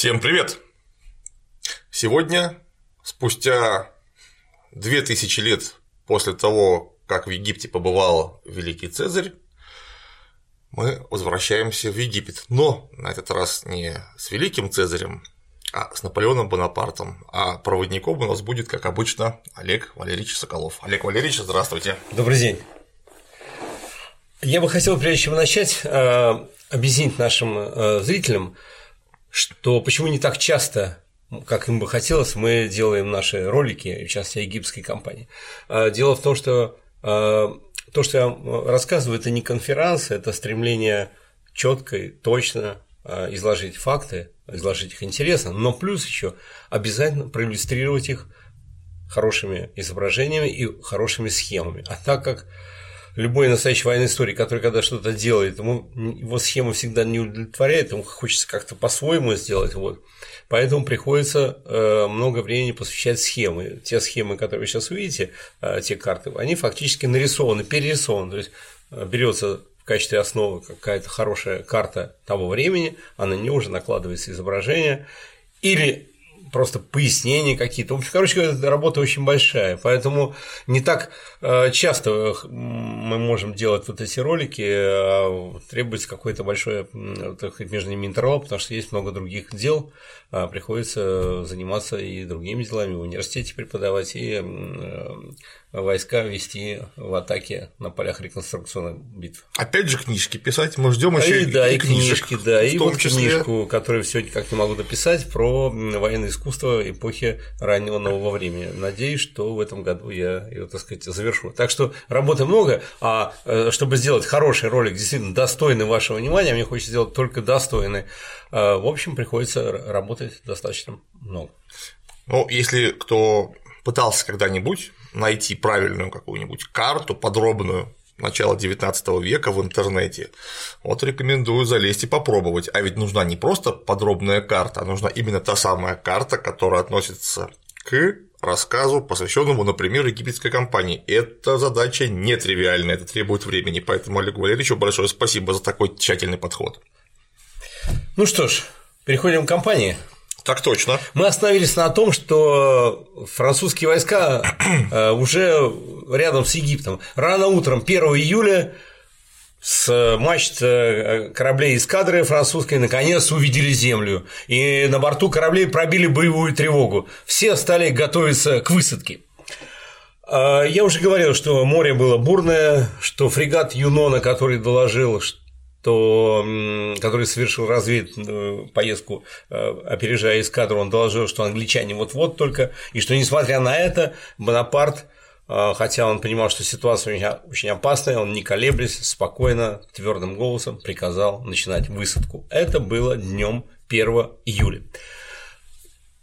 Всем привет! Сегодня, спустя 2000 лет после того, как в Египте побывал великий Цезарь, мы возвращаемся в Египет, но на этот раз не с великим Цезарем, а с Наполеоном Бонапартом, а проводником у нас будет, как обычно, Олег Валерьевич Соколов. Олег Валерьевич, здравствуйте. Добрый день. Я бы хотел, прежде чем начать, э, объяснить нашим э, зрителям, что почему не так часто как им бы хотелось, мы делаем наши ролики, в частности, египетской компании. Э, дело в том, что то, что я рассказываю, это не конференция, это стремление четко и точно изложить факты, изложить их интересно, но плюс еще обязательно проиллюстрировать их хорошими изображениями и хорошими схемами. А так как любой настоящий военный историк, который когда что-то делает, ему его схема всегда не удовлетворяет, ему хочется как-то по-своему сделать. Вот. Поэтому приходится э, много времени посвящать схемы. Те схемы, которые вы сейчас увидите, э, те карты, они фактически нарисованы, перерисованы. То есть э, берется в качестве основы какая-то хорошая карта того времени, а на нее уже накладывается изображение, или просто пояснения какие-то. В общем, короче работа очень большая, поэтому не так э, часто мы можем делать вот эти ролики, а требуется какой-то большой, так сказать, между ними интервал, потому что есть много других дел, приходится заниматься и другими делами, в университете преподавать, и э, войска вести в атаке на полях реконструкционных битв. Опять же книжки писать, мы ждем еще и, и, да, и книжки, да, и вот числе... книжку, которую все никак не могу дописать про военное искусство эпохи раннего нового времени. Надеюсь, что в этом году я ее, так сказать, завершу. Так что работы много, а э, чтобы сделать хороший ролик, действительно достойный вашего внимания, мне хочется сделать только достойный. Э, в общем, приходится работать достаточно много. Ну, если кто пытался когда-нибудь найти правильную какую-нибудь карту подробную начала 19 века в интернете, вот рекомендую залезть и попробовать. А ведь нужна не просто подробная карта, а нужна именно та самая карта, которая относится к рассказу, посвященному, например, египетской компании. Эта задача нетривиальная, это требует времени, поэтому Олегу Валерьевичу большое спасибо за такой тщательный подход. Ну что ж, переходим к компании. Так точно. Мы остановились на том, что французские войска э, уже рядом с Египтом. Рано утром 1 июля с мачт э, кораблей эскадры французской наконец увидели землю, и на борту кораблей пробили боевую тревогу. Все стали готовиться к высадке. Э, я уже говорил, что море было бурное, что фрегат Юнона, который доложил, то, который совершил развед э, поездку, э, опережая эскадру, он доложил, что англичане вот-вот только, и что, несмотря на это, Бонапарт, э, хотя он понимал, что ситуация очень опасная, он не колеблясь, спокойно, твердым голосом приказал начинать высадку. Это было днем 1 июля.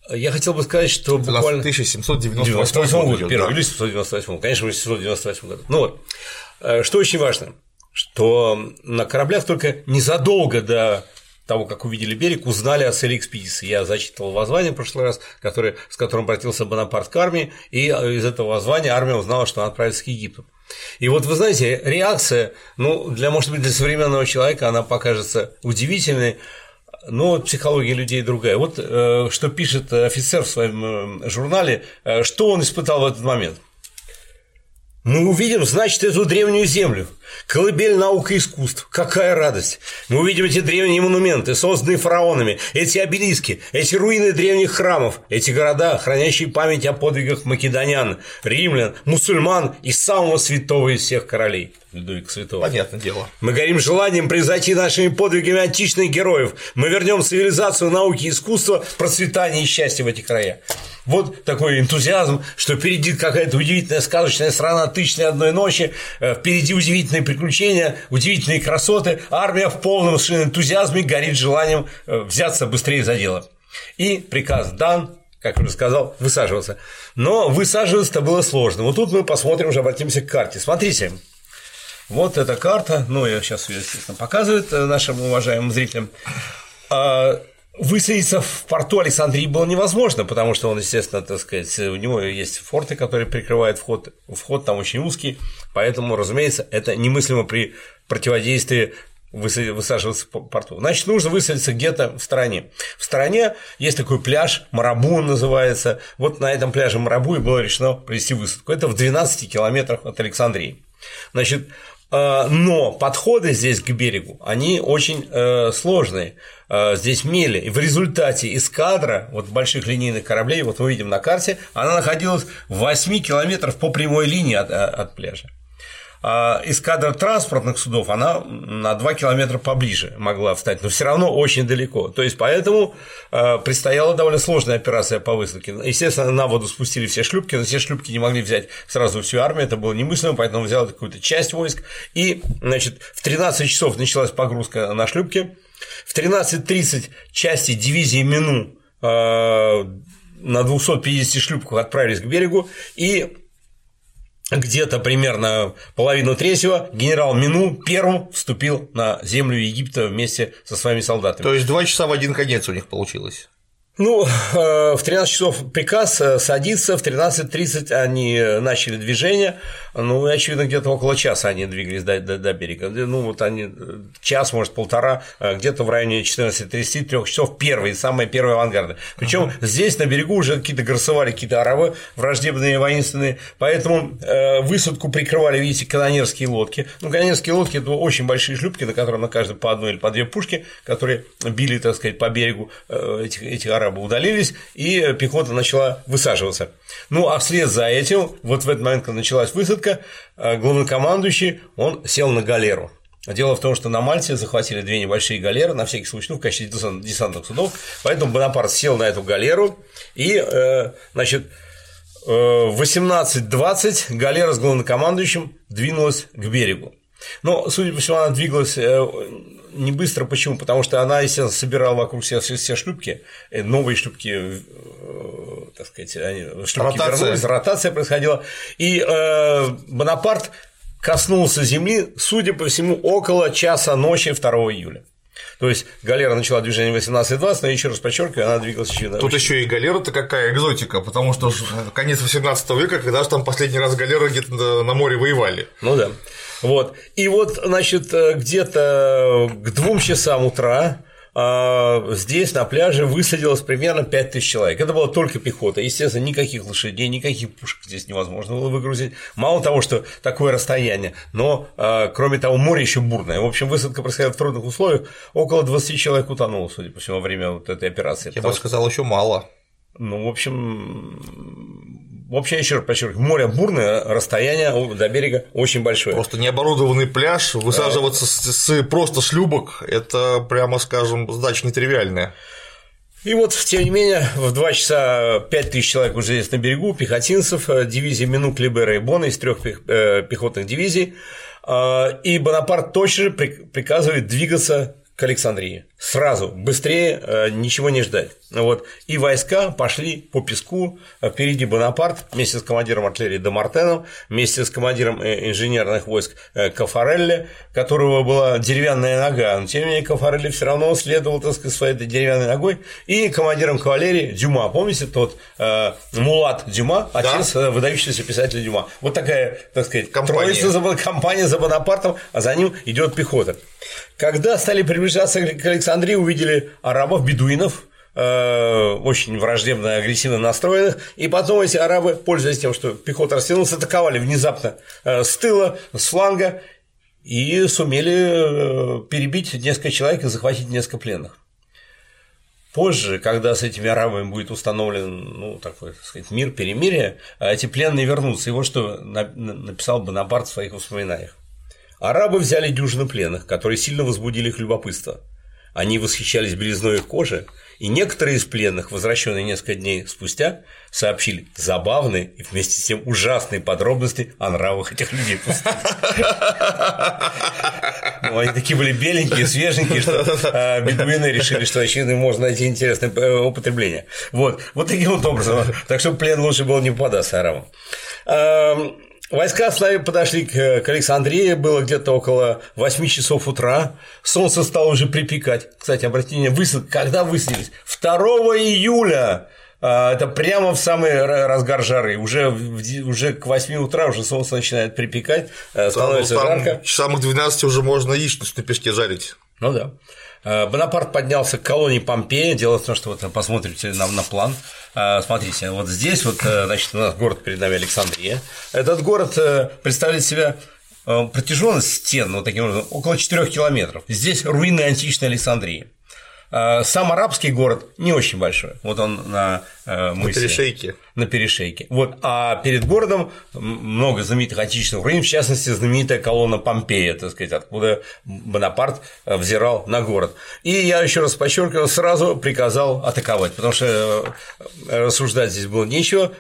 Я хотел бы сказать, что буквально… 1798 году, 1 июля 1798, конечно, в 1798 году. Ну вот, что очень важно – что на кораблях только незадолго до того, как увидели берег, узнали о цели экспедиции. Я зачитывал воззвание в прошлый раз, который, с которым обратился Бонапарт к армии, и из этого воззвания армия узнала, что она отправится к Египту. И вот вы знаете, реакция, ну, для, может быть, для современного человека она покажется удивительной, но психология людей другая. Вот э, что пишет офицер в своем э, журнале, э, что он испытал в этот момент. Мы увидим, значит, эту древнюю землю, колыбель наук и искусств. Какая радость! Мы увидим эти древние монументы, созданные фараонами, эти обелиски, эти руины древних храмов, эти города, хранящие память о подвигах македонян, римлян, мусульман и самого святого из всех королей. Людовик Святого. Понятное дело. Мы горим желанием превзойти нашими подвигами античных героев. Мы вернем цивилизацию науки и искусства, процветание и счастье в эти края. Вот такой энтузиазм, что впереди какая-то удивительная сказочная страна тысячной одной ночи, э, впереди удивительные приключения, удивительные красоты, армия в полном энтузиазме горит желанием э, взяться быстрее за дело. И приказ дан, как уже сказал, высаживаться. Но высаживаться-то было сложно. Вот тут мы посмотрим, уже обратимся к карте. Смотрите, вот эта карта, ну, я сейчас ее, естественно, показывает э, нашим уважаемым зрителям. Высадиться в порту Александрии было невозможно, потому что он, естественно, так сказать, у него есть форты, которые прикрывают вход, вход там очень узкий, поэтому, разумеется, это немыслимо при противодействии высаживаться в порту, значит, нужно высадиться где-то в стороне. В стороне есть такой пляж, Марабу называется. Вот на этом пляже Марабу и было решено провести высадку. Это в 12 километрах от Александрии. Значит, но подходы здесь к берегу, они очень э, сложные. Э, здесь мели. И в результате эскадра вот больших линейных кораблей, вот мы видим на карте, она находилась в 8 километров по прямой линии от, от пляжа. А эскадра транспортных судов, она на 2 километра поближе могла встать, но все равно очень далеко. То есть, поэтому а, предстояла довольно сложная операция по высадке. Естественно, на воду спустили все шлюпки, но все шлюпки не могли взять сразу всю армию, это было немыслимо, поэтому взял какую-то часть войск. И, значит, в 13 часов началась погрузка на шлюпки, в 13.30 части дивизии Мину а, на 250 шлюпках отправились к берегу, и где-то примерно половину третьего генерал Мину первым вступил на землю Египта вместе со своими солдатами. То есть два часа в один конец у них получилось. Ну, э, в 13 часов приказ э, садиться, в 13.30 они начали движение, ну, очевидно, где-то около часа они двигались до, до, до берега. Ну, вот они э, час, может, полтора, где-то в районе 14.30, 3 часов первые, самые первые авангарды. Причем uh-huh. здесь на берегу уже какие-то горсовали, какие-то арабы враждебные, воинственные, поэтому высадку прикрывали, видите, канонерские лодки. Ну, канонерские лодки – это очень большие шлюпки, на которых на каждой по одной или по две пушки, которые били, так сказать, по берегу этих, этих арабов арабы удалились, и пехота начала высаживаться. Ну, а вслед за этим, вот в этот момент, когда началась высадка, э, главнокомандующий, он сел на галеру. Дело в том, что на Мальте захватили две небольшие галеры, на всякий случай, ну, в качестве десантных судов, поэтому Бонапарт сел на эту галеру, и, э, значит, э, в 18.20 галера с главнокомандующим двинулась к берегу. Но, судя по всему, она двигалась не быстро. Почему? Потому что она, естественно, собирала вокруг себя все, все шлюпки, э, новые шлюпки, э, так сказать, они, шлюпки ротация. вернулись, ротация происходила. И э, Бонапарт коснулся земли, судя по всему, около часа ночи 2 июля. То есть галера начала движение 18.20, но еще раз подчеркиваю, она двигалась еще Тут еще и галера-то какая экзотика, потому что конец 18 века, когда же там последний раз галеры где-то на море воевали. Ну да. Вот. И вот, значит, э, где-то к двум часам утра здесь на пляже высадилось примерно 5000 человек. Это была только пехота. Естественно, никаких лошадей, никаких пушек здесь невозможно было выгрузить. Мало того, что такое расстояние, но, а, кроме того, море еще бурное. В общем, высадка происходила в трудных условиях. Около 20 человек утонуло, судя по всему, во время вот этой операции. Я бы сказал, еще мало. Ну, в общем, Вообще, еще раз подчеркиваю, море бурное, расстояние до берега очень большое. Просто необорудованный пляж, высаживаться с, с просто шлюбок – это, прямо скажем, задача нетривиальная. И вот, тем не менее, в 2 часа 5 тысяч человек уже здесь на берегу, пехотинцев, э, дивизии Минук, Либера и Бона из трех э, пехотных дивизий, э, и Бонапарт точно же приказывает двигаться к Александрии. Сразу, быстрее, э, ничего не ждать. Вот. И войска пошли по песку, впереди Бонапарт вместе с командиром артиллерии Демартеном, вместе с командиром э, инженерных войск э, Кафарелли, которого была деревянная нога, но тем не менее Кафарелли все равно следовал, так сказать, своей деревянной ногой, и командиром кавалерии Дюма, помните тот э, Мулат Дюма, отец да. выдающийся писателя Дюма. Вот такая, так сказать, компания. троица компания за Бонапартом, а за ним идет пехота. Когда стали приближаться к Александрии, увидели арабов, бедуинов, э, очень враждебно агрессивно настроенных, и потом эти арабы, пользуясь тем, что пехота растянулась, атаковали внезапно э, с тыла, с фланга и сумели э, перебить несколько человек и захватить несколько пленных. Позже, когда с этими арабами будет установлен ну, такой, так сказать, мир, перемирие, эти пленные вернутся. И вот что написал Бонапарт в своих воспоминаниях. Арабы взяли дюжину пленных, которые сильно возбудили их любопытство. Они восхищались белизной их кожи, и некоторые из пленных, возвращенные несколько дней спустя, сообщили забавные и вместе с тем ужасные подробности о нравах этих людей. Ну, они такие были беленькие, свеженькие, что а, бедуины решили, что очевидно можно найти интересное э, употребление. Вот, вот таким вот образом. Так что плен лучше было не попадаться арабам. Войска славы подошли к, к Александрии, было где-то около 8 часов утра, солнце стало уже припекать. Кстати, обратите внимание, высад... когда высадились? 2 июля а, это прямо в самый разгар жары. Уже, уже к 8 утра уже солнце начинает припекать, э, становится там, жарко. С самых 12 уже можно яичницу на пешке жарить. Ну да. Э, Бонапарт поднялся к колонии Помпея. Дело в том, что вот посмотрите на, на план. Э, смотрите, вот здесь вот, значит, у нас город перед нами Александрия. Этот город представляет себя протяженность стен, вот таким образом, около 4 километров. Здесь руины античной Александрии. А, сам арабский город не очень большой. Вот он на э, мысе. На перешейке. На перешейке. Вот. А перед городом много знаменитых античных руин, в частности, знаменитая колонна Помпея, так сказать, откуда Бонапарт э, взирал на город. И я еще раз подчеркиваю, сразу приказал атаковать, потому что э, рассуждать здесь было нечего.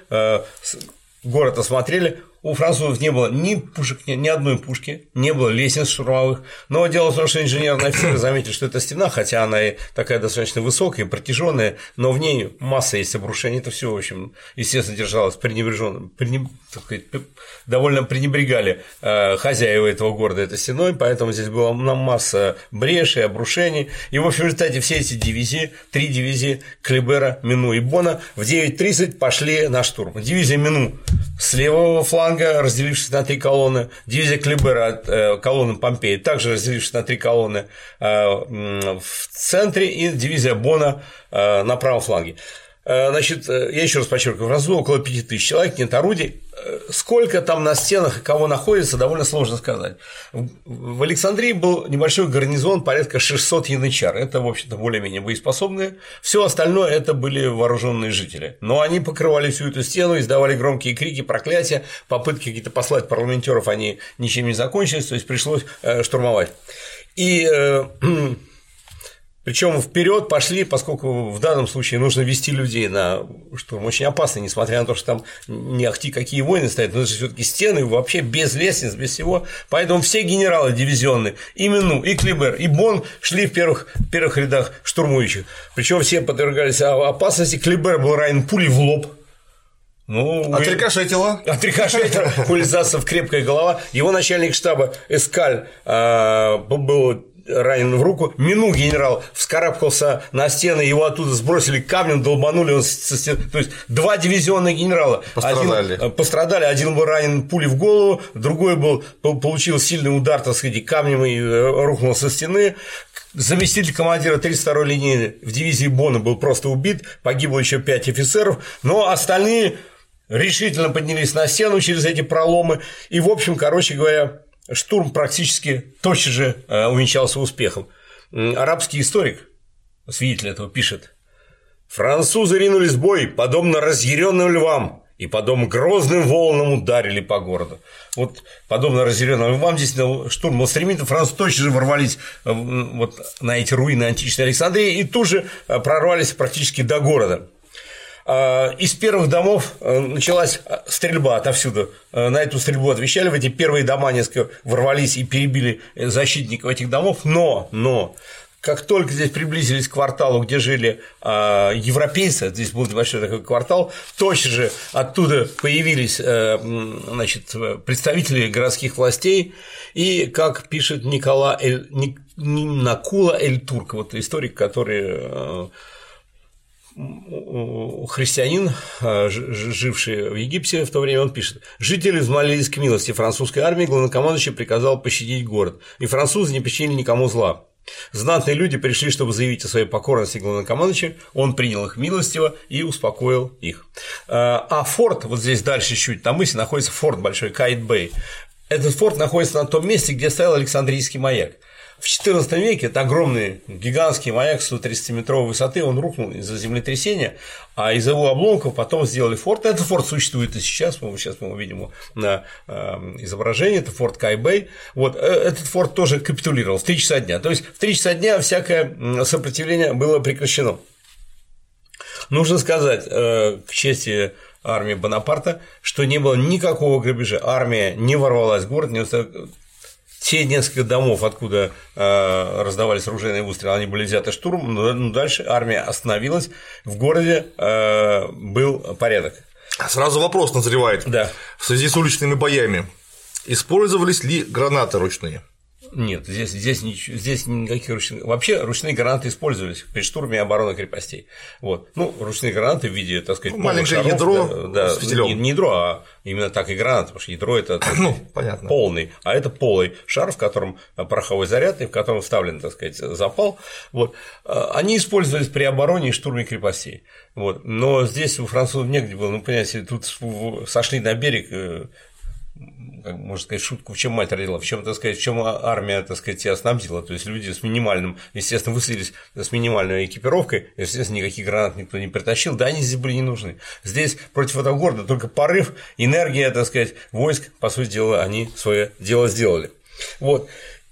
Город осмотрели, у французов не было ни пушек, ни одной пушки, не было лестниц штурмовых. Но дело в том, что инженерные офицеры заметили, что это стена, хотя она и такая достаточно высокая, протяженная, но в ней масса есть обрушений. Это все, в общем, естественно, держалось пренебреженно, пренеб... довольно пренебрегали э, хозяева этого города этой стеной, поэтому здесь была масса брешей, обрушений. И, в общем, в результате все эти дивизии, три дивизии Клебера, Мину и Бона в 9.30 пошли на штурм. Дивизия Мину с левого фланга разделившись на три колонны, дивизия Клибера от э, колонны Помпеи, также разделившись на три колонны э, в центре, и дивизия Бона на правом фланге. Значит, я еще раз подчеркиваю, в разу около 5000 человек, нет орудий. Сколько там на стенах и кого находится, довольно сложно сказать. В Александрии был небольшой гарнизон, порядка 600 янычар. Это, в общем-то, более-менее боеспособные. Все остальное это были вооруженные жители. Но они покрывали всю эту стену, издавали громкие крики, проклятия, попытки какие-то послать парламентеров, они ничем не закончились, то есть пришлось э, штурмовать. И э, Причем вперед пошли, поскольку в данном случае нужно вести людей на штурм очень опасно, несмотря на то, что там не ахти какие войны стоят, но это все таки стены вообще без лестниц, без всего. Поэтому все генералы дивизионные, и Мину, и Клибер, и Бон шли в первых, в первых рядах штурмующих. Причем все подвергались опасности. Клибер был ранен пулей в лоб, ну, отрикошетило. Отрикошетило, пулизация в крепкая голова. Его начальник штаба Эскаль а, был ранен в руку. Мину генерал вскарабкался на стены, его оттуда сбросили камнем, долбанули он со стены. То есть два дивизионных генерала пострадали. Один, э, пострадали, один был ранен пулей в голову, другой был, получил сильный удар, так сказать, камнем и э, рухнул со стены. Заместитель командира 32-й линии в дивизии Бона был просто убит, погибло еще пять офицеров, но остальные решительно поднялись на стену через эти проломы. И, в общем, короче говоря, штурм практически точно же э, увенчался успехом. Арабский историк, свидетель этого, пишет «Французы ринулись в бой, подобно разъяренным львам, и подобно грозным волнам ударили по городу. Вот подобно разъяренным львам здесь штурм был стремительно, французы точно же ворвались э, вот на эти руины античной Александрии и тут же э, прорвались практически до города. А, из первых домов э, началась э, стрельба отовсюду. Э, на эту стрельбу отвечали, в эти первые дома несколько ворвались и перебили защитников этих домов, но, но как только здесь приблизились к кварталу, где жили э, европейцы, здесь был небольшой такой квартал, точно же оттуда появились э, значит, представители городских властей, и, как пишет Никола Эль, Накула Эль Турк, вот историк, который э, христианин, а, живший в Египте в то время, он пишет, жители взмолились к милости французской армии, главнокомандующий приказал пощадить город, и французы не причинили никому зла. Знатные люди пришли, чтобы заявить о своей покорности главнокомандующему, он принял их милостиво и успокоил их. А, а форт, вот здесь дальше чуть на мысе находится форт большой, Кайт-Бэй. Этот форт находится на том месте, где стоял Александрийский маяк. В XIV веке это огромный гигантский маяк 130-метровой высоты, он рухнул из-за землетрясения, а из его обломков потом сделали форт. Этот форт существует и сейчас, мы сейчас мы увидим на эм, изображении, это форт Кайбэй. Вот, э, этот форт тоже капитулировал в 3 часа дня. То есть в 3 часа дня всякое сопротивление было прекращено. Нужно сказать, э, к чести армии Бонапарта, что не было никакого грабежа. Армия не ворвалась в город, не те несколько домов, откуда э, раздавались оружейные выстрелы, они были взяты штурмом, но дальше армия остановилась, в городе э, был порядок. А сразу вопрос назревает. Да. В связи с уличными боями использовались ли гранаты ручные? Нет, здесь, здесь, ничего, здесь никаких ручных. Вообще ручные гранаты использовались при штурме и обороне крепостей. Вот. Ну, ручные гранаты в виде, так сказать, ну, маленькое шаров, ядро да, с не, не ядро, а именно так и гранаты, потому что ядро это ну, понятно. полный, а это полый шар, в котором пороховой заряд и в котором вставлен, так сказать, запал. Вот. Они использовались при обороне и штурме крепостей. Вот. Но здесь у французов негде было, ну, понимаете, тут сошли на берег э, как можно сказать, шутку, в чем мать родила, в чем, так сказать, в чем армия, так сказать, тебя снабдила. То есть люди с минимальным, естественно, высадились с минимальной экипировкой, естественно, никаких гранат никто не притащил, да, они здесь были не нужны. Здесь против этого города только порыв, энергия, так сказать, войск, по сути дела, они свое дело сделали. Вот.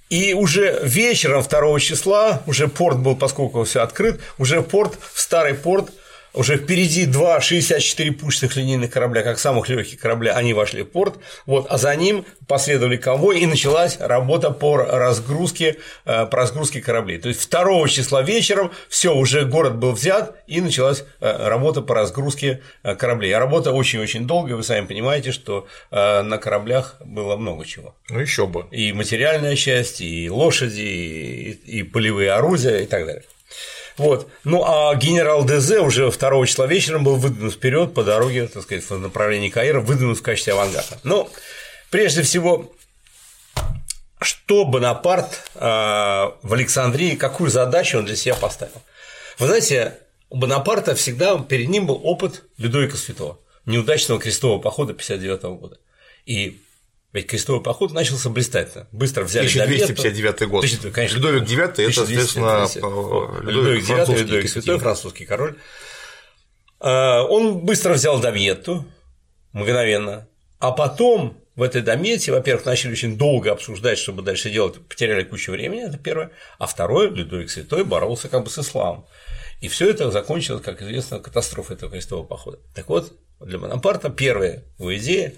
И уже вечером 2 числа, уже порт был, поскольку все открыт, уже порт, старый порт уже впереди два 64 пушечных линейных корабля, как самых легких корабля, они вошли в порт, вот, а за ним последовали конвой, и началась работа по разгрузке, э, по разгрузке кораблей. То есть 2 числа вечером все, уже город был взят, и началась э, работа по разгрузке э, кораблей. А работа очень-очень долгая, вы сами понимаете, что на кораблях было много чего. Ну еще бы. И материальная часть, и лошади, и, и полевые орудия, и так далее. Вот. Ну а генерал ДЗ уже 2 числа вечером был выдвинут вперед по дороге, так сказать, в направлении Каира, выдвинут в качестве авангарда. Но прежде всего, что Бонапарт э, в Александрии, какую задачу он для себя поставил? Вы знаете, у Бонапарта всегда перед ним был опыт Людовика Святого, неудачного крестового похода 59 года. И ведь крестовый поход начался блистательно. Быстро взяли 1259 год. Тысяч, конечно, Людовик IX – это, соответственно, Людовик IX, Людовик Святой, французский король. А, он быстро взял Давьетту, мгновенно, а потом в этой домете, во-первых, начали очень долго обсуждать, чтобы дальше делать, потеряли кучу времени, это первое, а второе, Людовик Святой боролся как бы с исламом. И все это закончилось, как известно, катастрофой этого крестового похода. Так вот, для Бонапарта первая его идея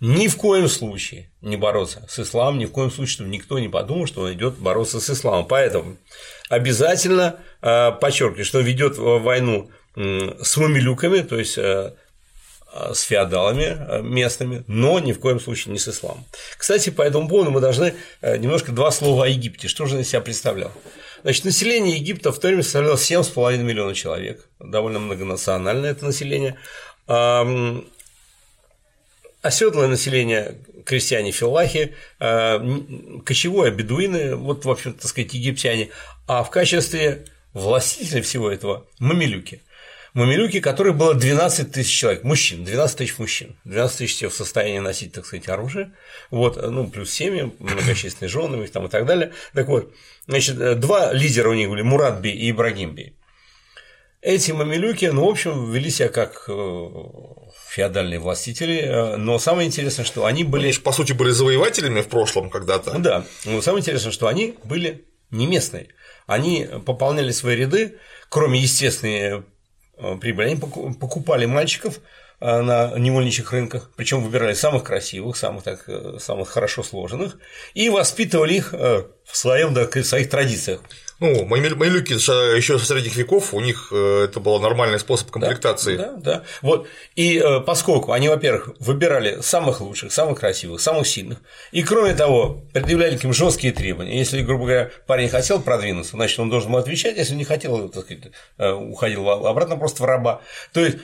ни в коем случае не бороться с исламом, ни в коем случае, чтобы никто не подумал, что он идет бороться с исламом. Поэтому обязательно э, подчеркиваю, что он ведет войну с мамилюками, то есть э, с феодалами э, местными, но ни в коем случае не с исламом. Кстати, по этому поводу мы должны немножко два слова о Египте. Что же он из себя представлял? Значит, население Египта в то время составляло 7,5 миллиона человек, довольно многонациональное это население оседлое население, крестьяне филлахи, э, кочевое бедуины, вот, в общем, так сказать, египтяне, а в качестве властителя всего этого мамилюки. Мамилюки, которых было 12 тысяч человек, мужчин, 12 тысяч мужчин, 12 тысяч в состоянии носить, так сказать, оружие, вот, ну, плюс семьи, многочисленные жены там, и так далее. Так вот, значит, э, два лидера у них были, Мурадби и Ибрагимби. Эти мамилюки, ну, в общем, вели себя как э, феодальные властители, э, но самое интересное, что они были… Они же, по сути, были завоевателями в прошлом когда-то. Да, но самое интересное, что они были не местные. Они пополняли свои ряды, кроме естественной э, прибыли, они покупали мальчиков на невольничьих рынках, причем выбирали самых красивых, самых, так, самых хорошо сложенных, и воспитывали их в, своем, в своих традициях. Ну, мамилюки еще со средних веков, у них э, это был нормальный способ комплектации. Да, да, да. Вот. И э, поскольку они, во-первых, выбирали самых лучших, самых красивых, самых сильных, и кроме того, предъявляли к ним жесткие требования. Если, грубо говоря, парень хотел продвинуться, значит, он должен был отвечать, если не хотел, так сказать, э, уходил обратно просто в раба. То есть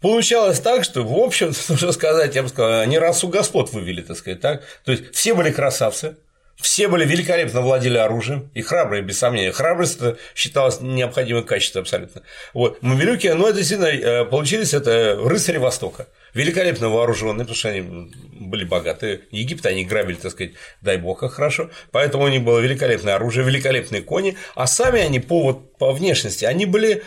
Получалось так, что, в общем, нужно сказать, я бы сказал, они расу господ вывели, так сказать, так. То есть все были красавцы, все были великолепно владели оружием, и храбрые, без сомнения. Храбрость это считалось необходимым качеством абсолютно. Вот. Мамилюки, ну, это действительно э, получились это рыцари Востока. Великолепно вооруженные, потому что они были богаты. Египет они грабили, так сказать, дай бог, как хорошо. Поэтому у них было великолепное оружие, великолепные кони. А сами они по, вот, по внешности, они были.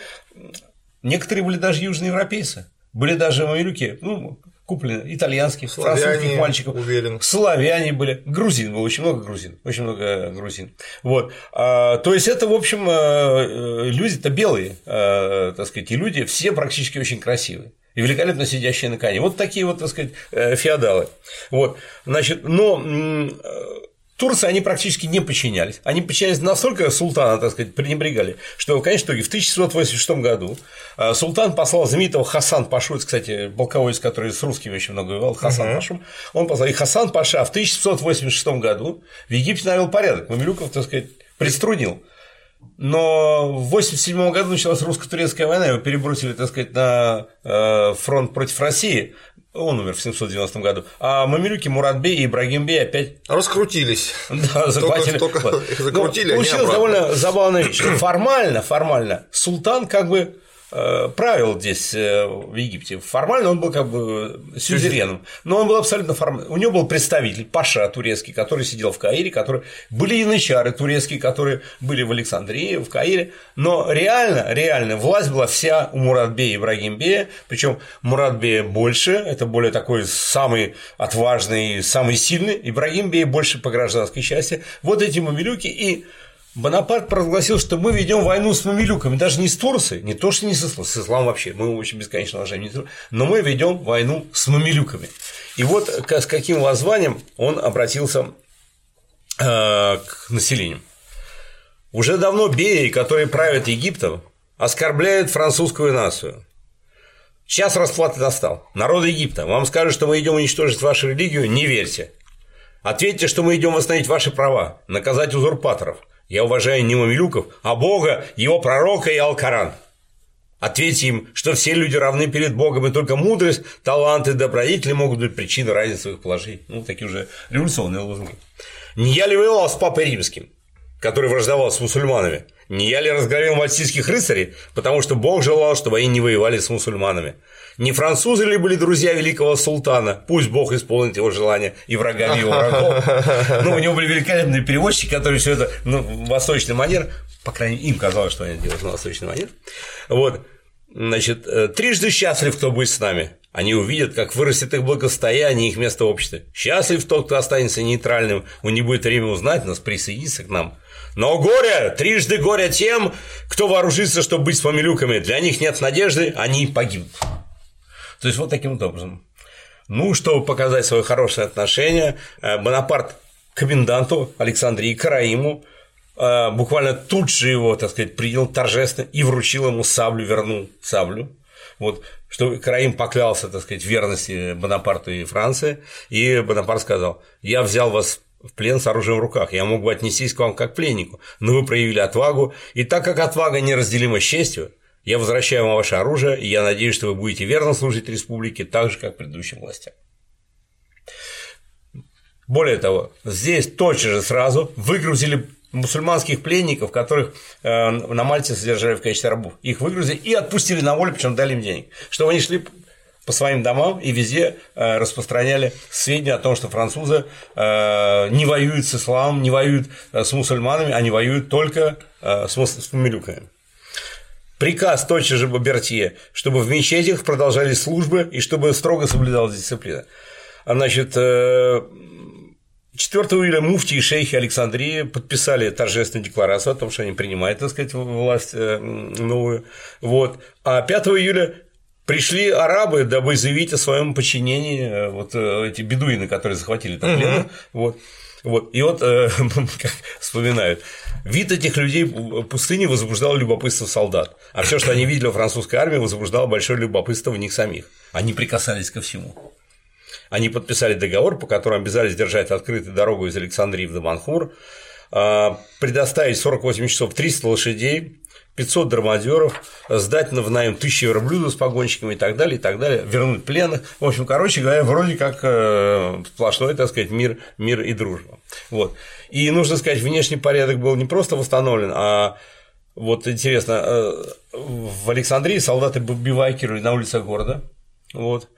Некоторые были даже южноевропейцы. Были даже мамилюки, ну, куплены итальянских, Славяне, французских мальчиков, уверен. славяне были, грузин было очень много грузин, очень много грузин. Вот. А, то есть это, в общем, э, э, люди-то белые, э, так сказать, и люди все практически очень красивые и великолепно сидящие на коне. Вот такие вот, так сказать, феодалы. Вот. Значит, но Турции они практически не подчинялись. Они подчинялись настолько султана, так сказать, пренебрегали, что в конечном итоге в 1686 году э, султан послал знаменитого Хасан Пашу, это, кстати, полководец, который с русскими очень много воевал, Хасан uh-huh. Пашу, он послал, и Хасан Паша в 1786 году в Египте навел порядок, Мамилюков, так сказать, приструнил. Но в 1987 году началась русско-турецкая война, его перебросили, так сказать, на э, фронт против России. Он умер в 790 году. А мамилюки Муратбей и Ибрагимбей опять раскрутились. Да, захватили. Только, только закрутили, Но получилась довольно забавная вещь. Формально, формально султан как бы правил здесь э, в Египте. Формально он был как бы сюзереном, но он был абсолютно формальным. У него был представитель Паша турецкий, который сидел в Каире, который были янычары турецкие, которые были в Александрии, в Каире, но реально, реально власть была вся у Муратбея и Ибрагимбея, причем Муратбея больше, это более такой самый отважный, самый сильный, Ибрагимбея больше по гражданской части. Вот эти мамилюки и Бонапарт провозгласил, что мы ведем войну с мамилюками, даже не с Турцией, не то, что не с исламом, с исламом вообще, мы очень бесконечно уважаем, но мы ведем войну с мамилюками. И вот с каким воззванием он обратился э, к населению. Уже давно беи, которые правят Египтом, оскорбляют французскую нацию. Час расплаты настал. Народ Египта, вам скажут, что мы идем уничтожить вашу религию, не верьте. Ответьте, что мы идем восстановить ваши права, наказать узурпаторов – я уважаю не мамилюков, а Бога, его пророка и Алкоран. Ответьте им, что все люди равны перед Богом, и только мудрость, талант и добродетели могут быть причиной разницы своих положений. Ну, такие уже революционные лозунги. Не я ли воевал с Папой Римским, который враждовал с мусульманами? Не я ли разгромил мальтийских рыцарей, потому что Бог желал, чтобы они не воевали с мусульманами? Не французы ли были друзья великого султана? Пусть Бог исполнит его желание и врагами его врагов. Ну, у него были великолепные переводчики, которые все это ну, в восточный манер, по крайней мере, им казалось, что они делают на восточный манер. Вот, значит, э, трижды счастлив, кто будет с нами. Они увидят, как вырастет их благостояние их место в обществе. Счастлив тот, кто останется нейтральным, у не будет время узнать нас, присоединиться к нам. Но горе, трижды горе тем, кто вооружится, чтобы быть с фамилюками. Для них нет надежды, они погибнут. То есть вот таким вот образом. Ну, чтобы показать свое хорошее отношение, э, Бонапарт коменданту Александрии Караиму э, буквально тут же его, так сказать, принял торжественно и вручил ему саблю, вернул саблю. Вот, что Караим поклялся, так сказать, верности Бонапарту и Франции, и Бонапарт сказал, я взял вас в плен с оружием в руках, я мог бы отнестись к вам как к пленнику, но вы проявили отвагу, и так как отвага неразделима с честью, я возвращаю вам ваше оружие, и я надеюсь, что вы будете верно служить республике, так же, как предыдущим властям. Более того, здесь точно же сразу выгрузили мусульманских пленников, которых э, на Мальте содержали в качестве рабов. Их выгрузили и отпустили на волю, причем дали им денег, чтобы они шли по своим домам и везде э, распространяли сведения о том, что французы э, не воюют с исламом, не воюют с мусульманами, они воюют только с мамилюками. Приказ тотчас же Бабертье, чтобы в мечетях продолжались службы и чтобы строго соблюдалась дисциплина. А, значит, 4 э, июля муфти и шейхи Александрии подписали торжественную декларацию о том, что они принимают, так сказать, власть э, новую. Вот. А 5 июля пришли арабы, дабы заявить о своем подчинении, э, вот эти бедуины, которые захватили там плен. Угу. Вот. Вот. И вот, как вспоминают, Вид этих людей в пустыне возбуждал любопытство солдат, а все, что они видели в французской армии, возбуждало большое любопытство в них самих. Они прикасались ко всему. Они подписали договор, по которому обязались держать открытой дорогу из Александрии в Даманхур, а, предоставить 48 часов 300 лошадей, 500 драмадеров, сдать в найм тысячи верблюдов с погонщиками и так далее, и так далее, вернуть пленных. В общем, короче говоря, вроде как э, сплошной, так сказать, мир, мир и дружба. Вот. И нужно сказать, внешний порядок был не просто восстановлен, а вот интересно, э, в Александрии солдаты бивайкировали на улицах города, вот,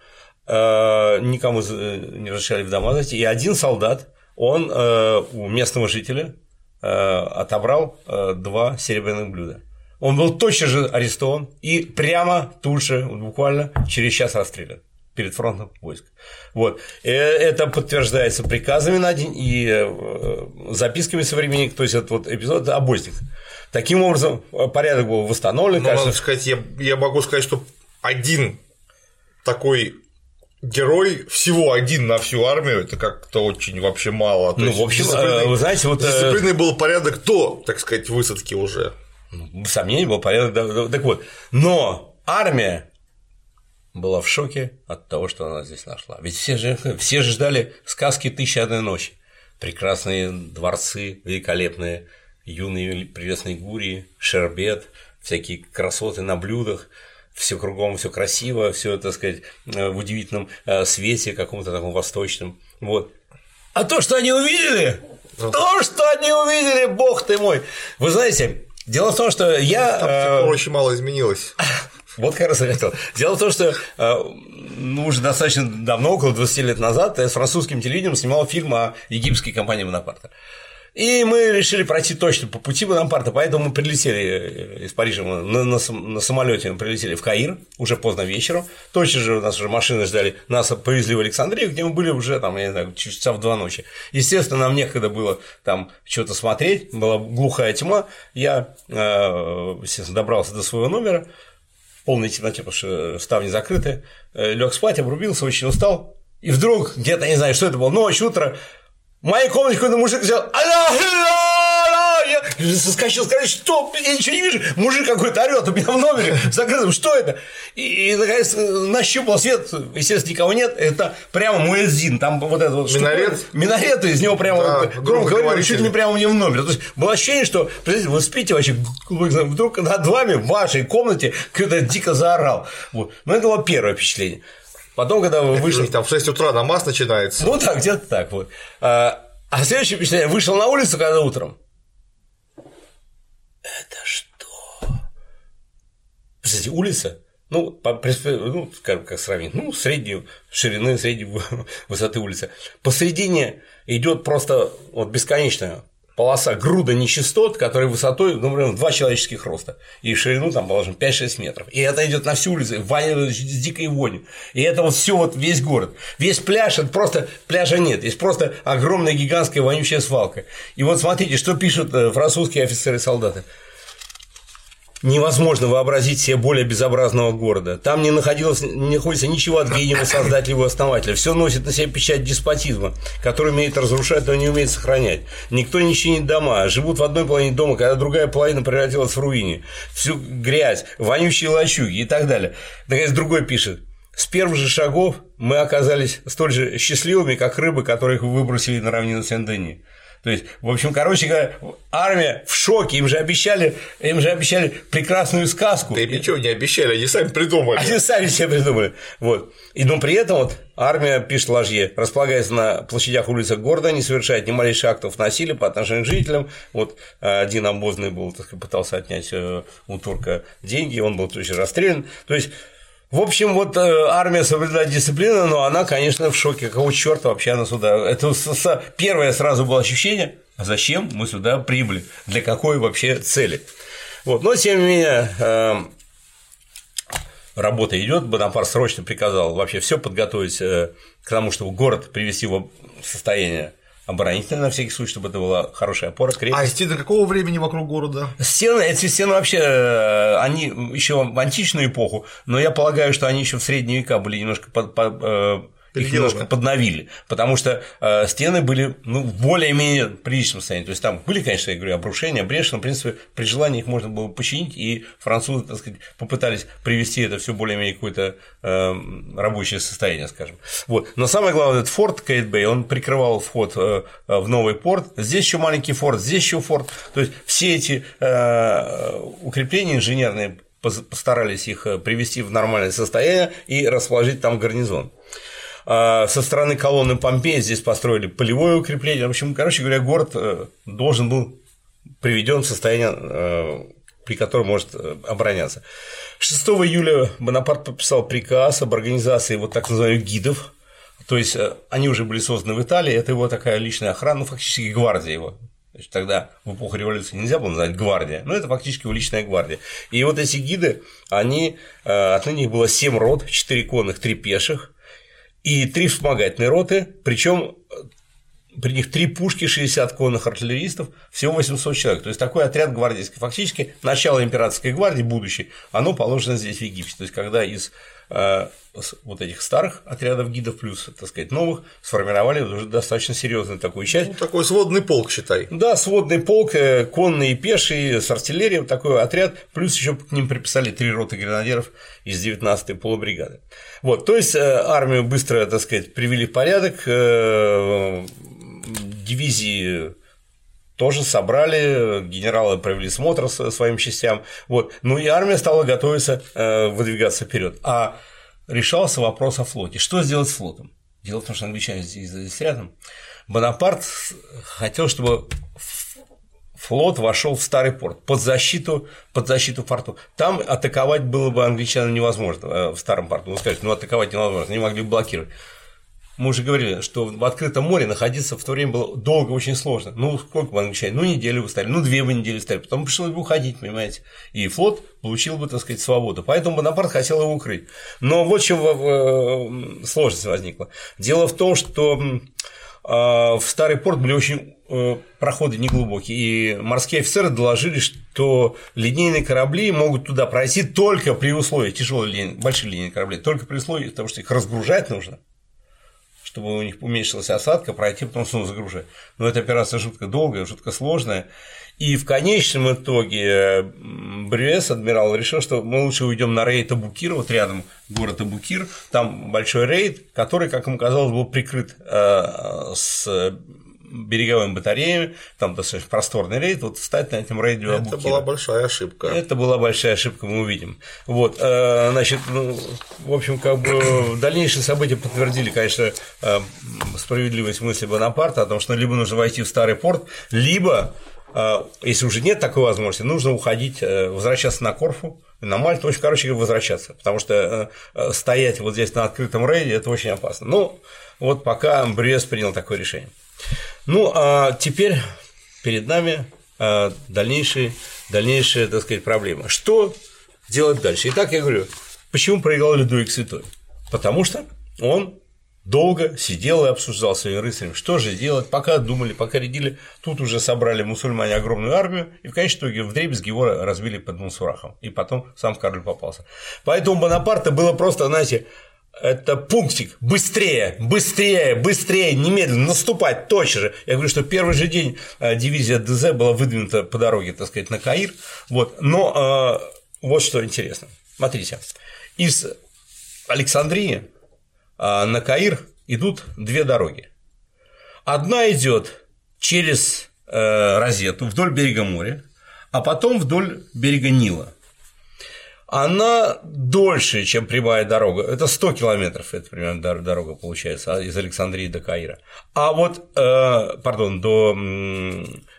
э, никому не разрешали в дома зайти, и один солдат, он у местного жителя отобрал два серебряных блюда. Он был точно же арестован и прямо тут же, буквально через час расстрелян перед фронтом войск. Вот. Э, это подтверждается приказами на день и э, записками современников, то есть это вот эпизод обозник. Таким образом, порядок был восстановлен. Ну, кажется... надо сказать, я, я могу сказать, что один такой герой всего один на всю армию, это как-то очень вообще мало. То Ну, в общем, э, вы знаете, вот, э, дисциплиной был порядок до, так сказать, высадки уже. Ну, сомнений был порядок. Так вот, но армия была в шоке от того, что она здесь нашла. Ведь все же, все же ждали сказки «Тысяча одной ночи». Прекрасные дворцы, великолепные, юные прелестные гурии, шербет, всякие красоты на блюдах, все кругом, все красиво, все, так сказать, э, в удивительном э, свете, каком-то таком восточном. Вот. А то, что они увидели, то, что они увидели, бог ты мой. Вы знаете, дело в том, что я... Там э, с тех пор очень мало изменилось. вот как раз хотел. Дело в том, что э, ну, уже достаточно давно, около 20 лет назад, я с французским телевидением снимал фильм о египетской компании Бонапарта. И мы решили пройти точно по пути Бонапарта, поэтому мы прилетели э, из Парижа мы на, на, на самолете, мы прилетели в Каир уже поздно вечером. Точно же у нас уже машины ждали, нас повезли в Александрию, где мы были уже там, я не знаю, часа в два ночи. Естественно, нам некогда было там что-то смотреть, была глухая тьма. Я, э, естественно, добрался до своего номера, в полной темноте, потому что ставни закрыты, лег спать, обрубился, очень устал. И вдруг, где-то, не знаю, что это было, ночь, утро, моей комнате какой-то мужик взял, я соскочил, сказать, что, я ничего не вижу, мужик какой-то орет у меня в номере закрытым, что это? И, и наконец, нащупал свет, естественно, никого нет, это прямо муэзин, там вот это вот Минарет? штуковина, минарет, из него прямо Да, вот громко говорили, чуть ли не прямо мне в номер. То есть было ощущение, что, вы спите вообще, вдруг над вами в вашей комнате кто-то дико заорал. Вот. Но это было первое впечатление. Потом, когда вы вышли... них там в 6 утра намаз начинается. Ну так, где-то так вот. А, а следующее впечатление, вышел на улицу, когда утром. Это что? Кстати, улица, ну, по, ну, скажем, как сравнить, ну, средней ширины, средней высоты улицы. Посередине идет просто вот бесконечная полоса груда нечистот, которые высотой, ну, например, два человеческих роста, и ширину там, положим, 5-6 метров. И это идет на всю улицу, воняет с дикой вонью. И это вот все вот весь город. Весь пляж, это просто пляжа нет, есть просто огромная гигантская вонючая свалка. И вот смотрите, что пишут э, французские офицеры и солдаты. Невозможно вообразить себе более безобразного города. Там не, находилось, не находится ничего от гениума создателя его основателя. Все носит на себе печать деспотизма, который умеет разрушать, но не умеет сохранять. Никто не чинит дома, живут в одной половине дома, когда другая половина превратилась в руине. Всю грязь, вонючие лачуги и так далее. Наконец, другой пишет. С первых же шагов мы оказались столь же счастливыми, как рыбы, которых выбросили на равнину Сен-Дени. То есть, в общем, короче говоря, армия в шоке, им же обещали, им же обещали прекрасную сказку. Да им ничего не обещали, они сами придумали. Они сами себе придумали. Вот. И но при этом вот армия, пишет Ложье, располагается на площадях улицах города, не совершает ни малейших актов насилия по отношению к жителям. Вот э, один обозный был, так сказать, пытался отнять э, у турка деньги, он был же расстрелян. То есть в общем, вот э, армия соблюдает дисциплину, но она, конечно, в шоке. Какого черта вообще она сюда? Это с- с- первое сразу было ощущение, а зачем мы сюда прибыли? Для какой вообще цели? Вот. Но, тем не менее, э, работа идет, Бонапарт срочно приказал вообще все подготовить э, к тому, чтобы город привести в состояние оборонительное на всякий случай, чтобы это была хорошая опора, крепость. А стены какого времени вокруг города? Стены, эти стены вообще, э, они еще в античную эпоху, но я полагаю, что они еще в средние века были немножко под, под- э, их немножко подновили, потому что э, стены были ну, в более-менее приличном состоянии. То есть там были, конечно, я говорю, обрушения, бреши, но, в принципе, при желании их можно было починить, и французы, так сказать, попытались привести это все более-менее какое-то э, рабочее состояние, скажем. Вот. Но самое главное, этот форт Кейт Бэй, он прикрывал вход э, в новый порт. Здесь еще маленький форт, здесь еще форт. То есть все эти э, укрепления инженерные постарались их э, привести в нормальное состояние и расположить там гарнизон. А Со стороны колонны Помпеи здесь построили полевое укрепление. В общем, короче говоря, город э, должен был приведен в состояние, э, при котором может э, обороняться. 6 июля Бонапарт подписал приказ об организации вот так называемых гидов, то есть они уже были созданы в Италии, это его такая личная охрана, ну, фактически гвардия его. Есть тогда в эпоху революции нельзя было назвать гвардия, но это фактически его личная гвардия. И вот эти гиды, они, отныне их было 7 рот, 4 конных, 3 пеших, и три вспомогательные роты, причем при них три пушки, 60 конных артиллеристов, всего 800 человек. То есть такой отряд гвардейский. Фактически начало императорской гвардии, будущее, оно положено здесь в Египте. То есть когда из э, вот этих старых отрядов гидов плюс, так сказать, новых сформировали уже достаточно серьезную такую часть. Ну, такой сводный полк, считай. Да, сводный полк, э, конные и пешие, с артиллерией, вот такой отряд, плюс еще к ним приписали три роты гренадеров из 19-й полубригады. Вот, то есть э, армию быстро, так сказать, привели в порядок, дивизии тоже собрали, генералы провели смотр своим частям, вот, ну и армия стала готовиться выдвигаться вперед. А решался вопрос о флоте. Что сделать с флотом? Дело в том, что англичане здесь, здесь рядом. Бонапарт хотел, чтобы флот вошел в старый порт под защиту, под защиту порту. Там атаковать было бы англичанам невозможно э, в старом порту. Вы скажете, ну атаковать невозможно, они могли бы блокировать. Мы уже говорили, что в открытом море находиться в то время было долго, очень сложно. Ну, сколько бы англичане? Ну, неделю бы ну, две бы недели стали, потом пришлось бы уходить, понимаете. И флот получил бы, так сказать, свободу. Поэтому Бонапарт хотел его укрыть. Но вот чем э, сложность возникла. Дело в том, что а, в старый порт были очень э, проходы неглубокие, и морские офицеры доложили, что линейные корабли могут туда пройти только при условии тяжелые линейные, большие линейные корабли, только при условии того, что их разгружать нужно, чтобы у них уменьшилась осадка, пройти, потом снова загружать. Но эта операция жутко долгая, жутко сложная. И в конечном итоге Брюэс, адмирал, решил, что мы лучше уйдем на рейд Абукир, вот рядом город Абукир, там большой рейд, который, как ему казалось, был прикрыт э, с береговыми батареями, там достаточно просторный рейд, вот встать на этом рейде Это Абукира. была большая ошибка. Это была большая ошибка, мы увидим. Вот, э, значит, ну, в общем, как бы дальнейшие события подтвердили, конечно, э, справедливость мысли Бонапарта о том, что либо нужно войти в старый порт, либо э, если уже нет такой возможности, нужно уходить, возвращаться на Корфу, на Мальту, очень, короче возвращаться, потому что стоять вот здесь на открытом рейде – это очень опасно. Ну, вот пока Брест принял такое решение. Ну, а теперь перед нами а, дальнейшие, дальнейшие, так сказать, проблемы. Что делать дальше? Итак, я говорю, почему проиграл Людовик Святой? Потому что он долго сидел и обсуждал своими рыцарями, что же делать, пока думали, пока рядили, тут уже собрали мусульмане огромную армию, и в конечном итоге в дребезги его разбили под Мансурахом, и потом сам король попался. Поэтому Бонапарта было просто, знаете, это пунктик, быстрее, быстрее, быстрее, немедленно. Наступать, точно же. Я говорю, что первый же день э, дивизия ДЗ была выдвинута по дороге, так сказать, на Каир, вот, но э, вот что интересно, смотрите, из Александрии э, на Каир идут две дороги. Одна идет через э, Розету вдоль берега моря, а потом вдоль берега Нила она дольше, чем прямая дорога. Это 100 километров, это примерно дорога получается из Александрии до Каира. А вот, э, пардон, до,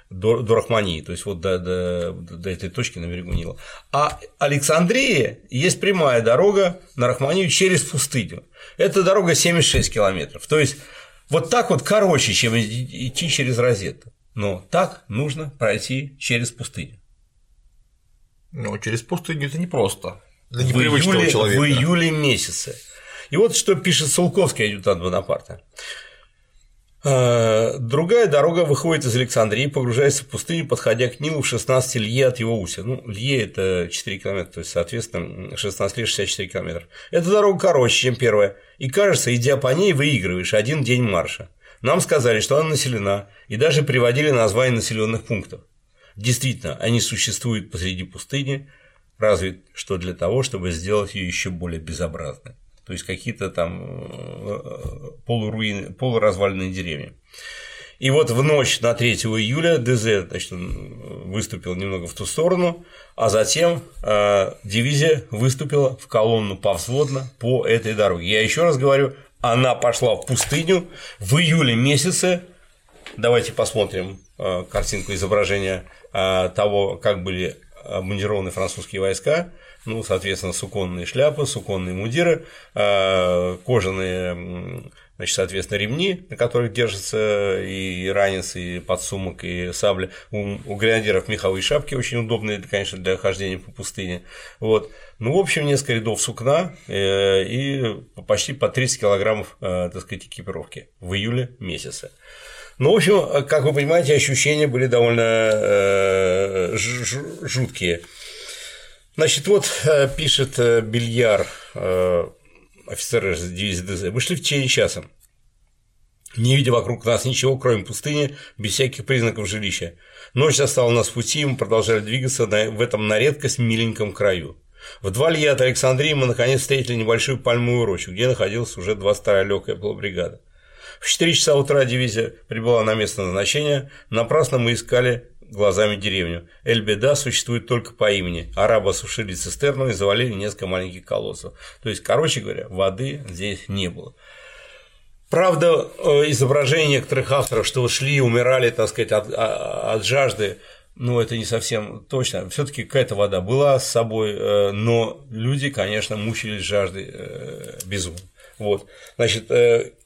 до, до Рахмании, то есть вот до, до, до этой точки на берегу Нила. А Александрия есть прямая дорога на Рахманию через пустыню. Эта дорога 76 километров. То есть вот так вот короче, чем идти через Розетту. Но так нужно пройти через пустыню. Ну, через пустыню это непросто. Для в июле, человека. В июле месяце. И вот что пишет Сулковский адъютант Бонапарта. «А, другая дорога выходит из Александрии, погружается в пустыню, подходя к Нилу в 16 лье от его устья. Ну, лье – это 4 километра, то есть, соответственно, 16 лье – 64 километра. Эта дорога короче, чем первая, и кажется, идя по ней, выигрываешь один день марша. Нам сказали, что она населена, и даже приводили названия населенных пунктов. Действительно, они существуют посреди пустыни, разве что для того, чтобы сделать ее еще более безобразной. То есть какие-то там э, полуруины, полуразваленные деревья. И вот в ночь на 3 июля ДЗ значит, выступил немного в ту сторону, а затем э, дивизия выступила в колонну повзводно по этой дороге. Я еще раз говорю, она пошла в пустыню в июле месяце. Давайте посмотрим э, картинку изображения того, как были обмундированы французские войска, ну, соответственно, суконные шляпы, суконные мудиры, а, кожаные, значит, соответственно, ремни, на которых держатся и ранец, и подсумок, и сабли. У, у гренадеров меховые шапки очень удобные, конечно, для хождения по пустыне. Вот. Ну, в общем, несколько рядов сукна э, и почти по 30 килограммов, э, так сказать, экипировки в июле месяце. Ну, в общем, как вы понимаете, ощущения были довольно э, жуткие. Значит, вот э, пишет э, Бильяр, офицер дивизии ДЗ, вышли в течение часа, не видя вокруг нас ничего, кроме пустыни, без всяких признаков жилища. Ночь застала нас в пути, и мы продолжали двигаться в этом на редкость миленьком краю. В два лья от Александрии мы наконец встретили небольшую пальмовую рощу, где находилась уже 22-я легкая полубригада. В 4 часа утра дивизия прибыла на место назначения, напрасно мы искали глазами деревню. Эль-Беда существует только по имени. Арабы осушили цистерну и завалили несколько маленьких колоссов. То есть, короче говоря, воды здесь не было. Правда, э, изображение некоторых авторов, что шли, умирали, так сказать, от, а, от жажды, ну, это не совсем точно. Все-таки какая-то вода была с собой, э, но люди, конечно, мучились жаждой э, безумно. Вот. Значит,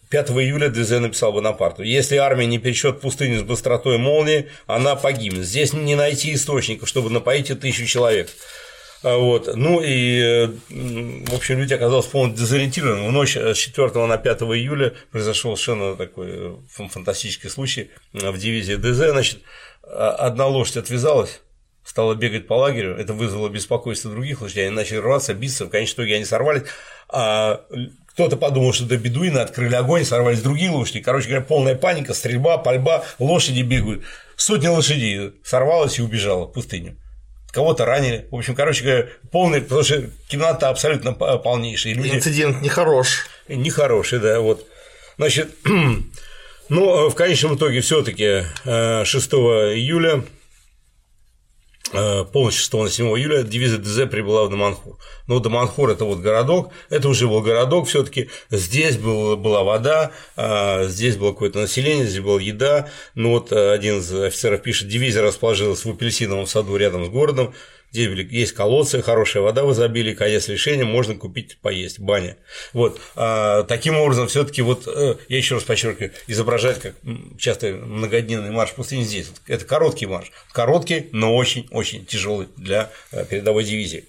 5 июля ДЗ написал Бонапарту, если армия не пересечет пустыню с быстротой молнии, она погибнет. Здесь не найти источников, чтобы напоить тысячу человек. А, вот. Ну и, в общем, люди оказались полностью дезориентированы. В ночь с 4 на 5 июля произошел совершенно такой э, фантастический случай в дивизии ДЗ. Значит, а, одна лошадь отвязалась, стала бегать по лагерю, это вызвало беспокойство других лошадей, они начали рваться, биться, в конечном итоге они сорвались, а кто-то подумал, что это бедуины, открыли огонь, сорвались другие лошади. Короче говоря, полная паника, стрельба, пальба, лошади бегают. Сотни лошадей сорвалась и убежала в пустыню. Кого-то ранили. В общем, короче говоря, полный, потому что темнота абсолютно полнейшая. Люди... Инцидент нехорош. Нехороший, да. Вот. Значит, ну, в конечном итоге все-таки 6 э, июля Э, полностью 6 на 7 июля дивизия ДЗ прибыла в Даманхур. Но Даманхур – это вот городок, это уже был городок все таки здесь был, была вода, э, здесь было какое-то население, здесь была еда. Ну вот один из офицеров пишет, дивизия расположилась в апельсиновом саду рядом с городом, Здесь есть колодцы, хорошая вода в изобилии, конец решения, можно купить поесть, баня. Вот. А, таким образом, все таки вот, э, я еще раз подчеркиваю, изображать как часто многодневный марш пустыни здесь. Это короткий марш. Короткий, но очень-очень тяжелый для э, передовой дивизии.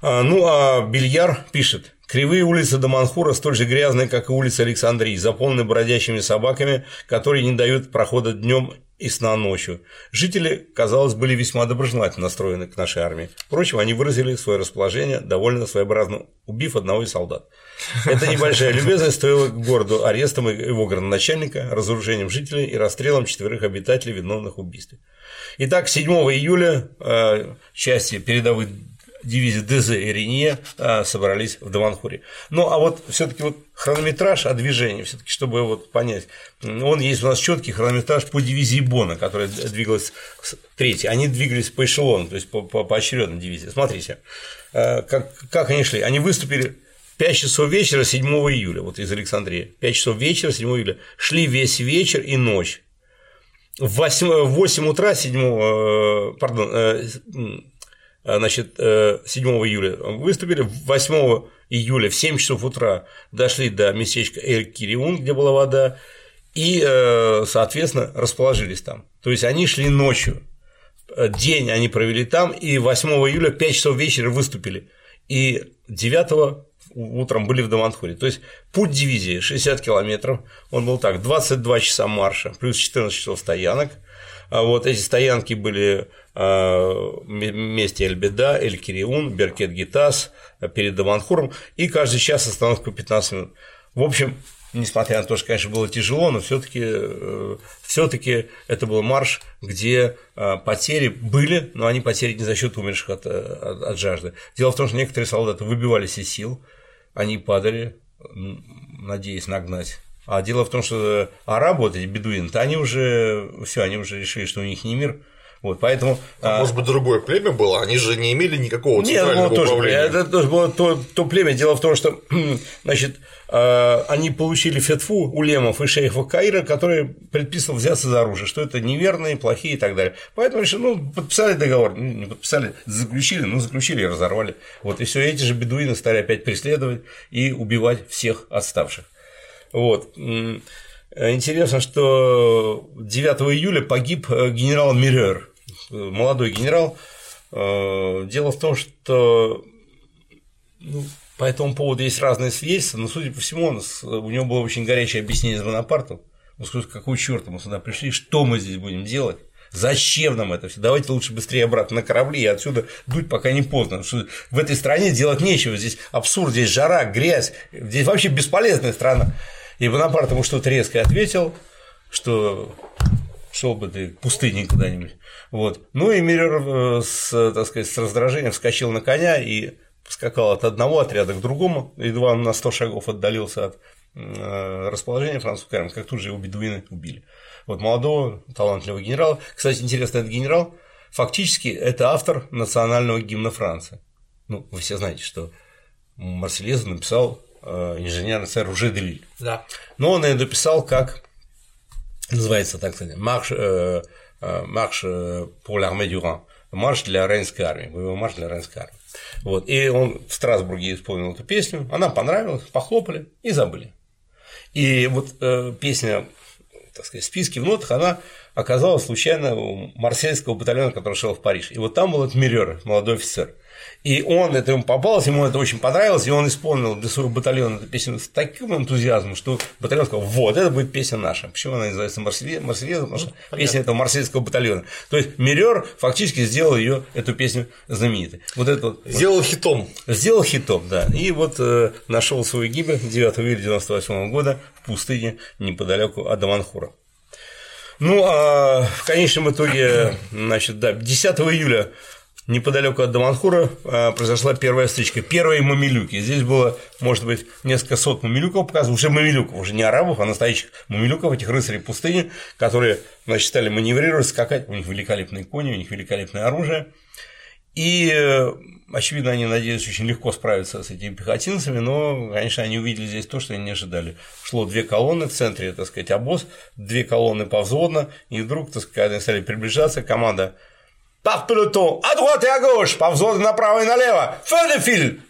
А, ну, а Бильяр пишет, Кривые улицы Даманхура столь же грязные, как и улицы Александрии, заполнены бродячими собаками, которые не дают прохода днем и сна ночью. Жители, казалось, были весьма доброжелательно настроены к нашей армии. Впрочем, они выразили свое расположение довольно своеобразно, убив одного из солдат. Эта небольшая любезность стоила городу арестом его градоначальника, разоружением жителей и расстрелом четверых обитателей, виновных в убийстве. Итак, 7 июля э, части передовых дивизии ДЗ и Ренье а, собрались в Даванхуре. Ну, а вот все таки вот хронометраж о движении, все таки чтобы вот понять, он есть у нас четкий хронометраж по дивизии Бона, которая двигалась третьей. Они двигались по эшелону, то есть по, по поочередной дивизии. Смотрите, а, как, как они шли. Они выступили 5 часов вечера 7 июля, вот из Александрии, 5 часов вечера 7 июля, шли весь вечер и ночь. В 8, 8 утра 7, э, пардон, э, Э, значит, 7 э, июля. Выступили, 8 июля в 7 часов утра. Дошли до местечка Эль-Кириун, где была вода, и, э, соответственно, расположились там. То есть они шли ночью, день они провели там, и 8 июля в 5 часов вечера выступили, и 9 утром были в Даманхуре. То есть путь дивизии 60 километров, он был так, 22 часа марша, плюс 14 часов стоянок, а вот эти стоянки были в месте Эльбеда, Эль-Кириун, Беркет-Гитас перед Даманхуром, и каждый час остановка 15 минут. В общем, несмотря на то, что, конечно, было тяжело, но все-таки э, все-таки это был марш, где э, потери были, но они потери не за счет умерших от, от, от жажды. Дело в том, что некоторые солдаты выбивались из сил, они падали, надеясь нагнать а дело в том, что арабы, вот эти бедуины, они уже все, они уже решили, что у них не мир, вот, поэтому, а, может быть, другое племя было, они же не имели никакого центрального Нет, ну, управления. Это тоже было то, то племя. Дело в том, что значит, а, они получили фетфу у лемов и шейхов Каира, который предписывал взяться за оружие, что это неверные, плохие и так далее. Поэтому решили, ну, подписали договор, ну, не подписали, заключили, ну, заключили и разорвали. Вот, и все эти же бедуины стали опять преследовать и убивать всех отставших. Вот. Интересно, что 9 июля погиб э, генерал Мирер, молодой генерал. Э, дело в том, что ну, по этому поводу есть разные свидетельства, но, судя по всему, он, у него было очень горячее объяснение с Бонапартом. Он сказал, какого черта мы сюда пришли, что мы здесь будем делать? Зачем нам это все? Давайте лучше быстрее обратно на корабли и отсюда дуть, пока не поздно. Что в этой стране делать нечего. Здесь абсурд, здесь жара, грязь. Здесь вообще бесполезная страна. И Бонапарт ему что-то резко ответил, что шел бы ты в пустыне куда-нибудь. Вот. Ну и Миллер с, так сказать, с раздражением вскочил на коня и скакал от одного отряда к другому, едва он на 100 шагов отдалился от э, расположения французской армии, как тут же его бедуины убили. Вот молодого, талантливого генерала. Кстати, интересно, этот генерал фактически это автор национального гимна Франции. Ну, вы все знаете, что Марсельезу написал э, инженер сэр Руже Делиль. Да. Но он ее дописал как называется так сказать, марш, э, э, марш э, pour l'armée du Rhin, марш для Рейнской армии, боевой марш для Рейнской армии. Вот. И он в Страсбурге исполнил эту песню, она понравилась, похлопали и забыли. И вот э, песня, так сказать, в списке в нотах, она оказалась случайно у марсельского батальона, который шел в Париж. И вот там был этот Мирер, молодой офицер. И он, это ему попалось, ему это очень понравилось, и он исполнил для своего батальона эту песню с таким энтузиазмом, что батальон сказал, вот, это будет песня наша. Почему она называется Марсельеза? Марсельеза, потому что ну, песня этого марсельского батальона. То есть Мирер фактически сделал ее, эту песню знаменитой. Вот это вот. Сделал хитом. Сделал хитом, да. И вот э, нашел свою гибель 9 июля 98 года в пустыне неподалеку от Даманхура. Ну, а в конечном итоге, значит, да, 10 июля неподалеку от Даманхура а, произошла первая стычка. Первые мамилюки. Здесь было, может быть, несколько сот мамилюков показывают, уже мамилюков, уже не арабов, а настоящих мамилюков, этих рыцарей пустыни, которые, значит, стали маневрировать, скакать, у них великолепные кони, у них великолепное оружие. И, очевидно, они надеялись очень легко справиться с этими пехотинцами, но, конечно, они увидели здесь то, что они не ожидали. Шло две колонны в центре, так сказать, обоз, две колонны повзводно, и вдруг, так сказать, они стали приближаться, команда Par peloton, à droite et à gauche, по взводу направо и налево, feu de fil,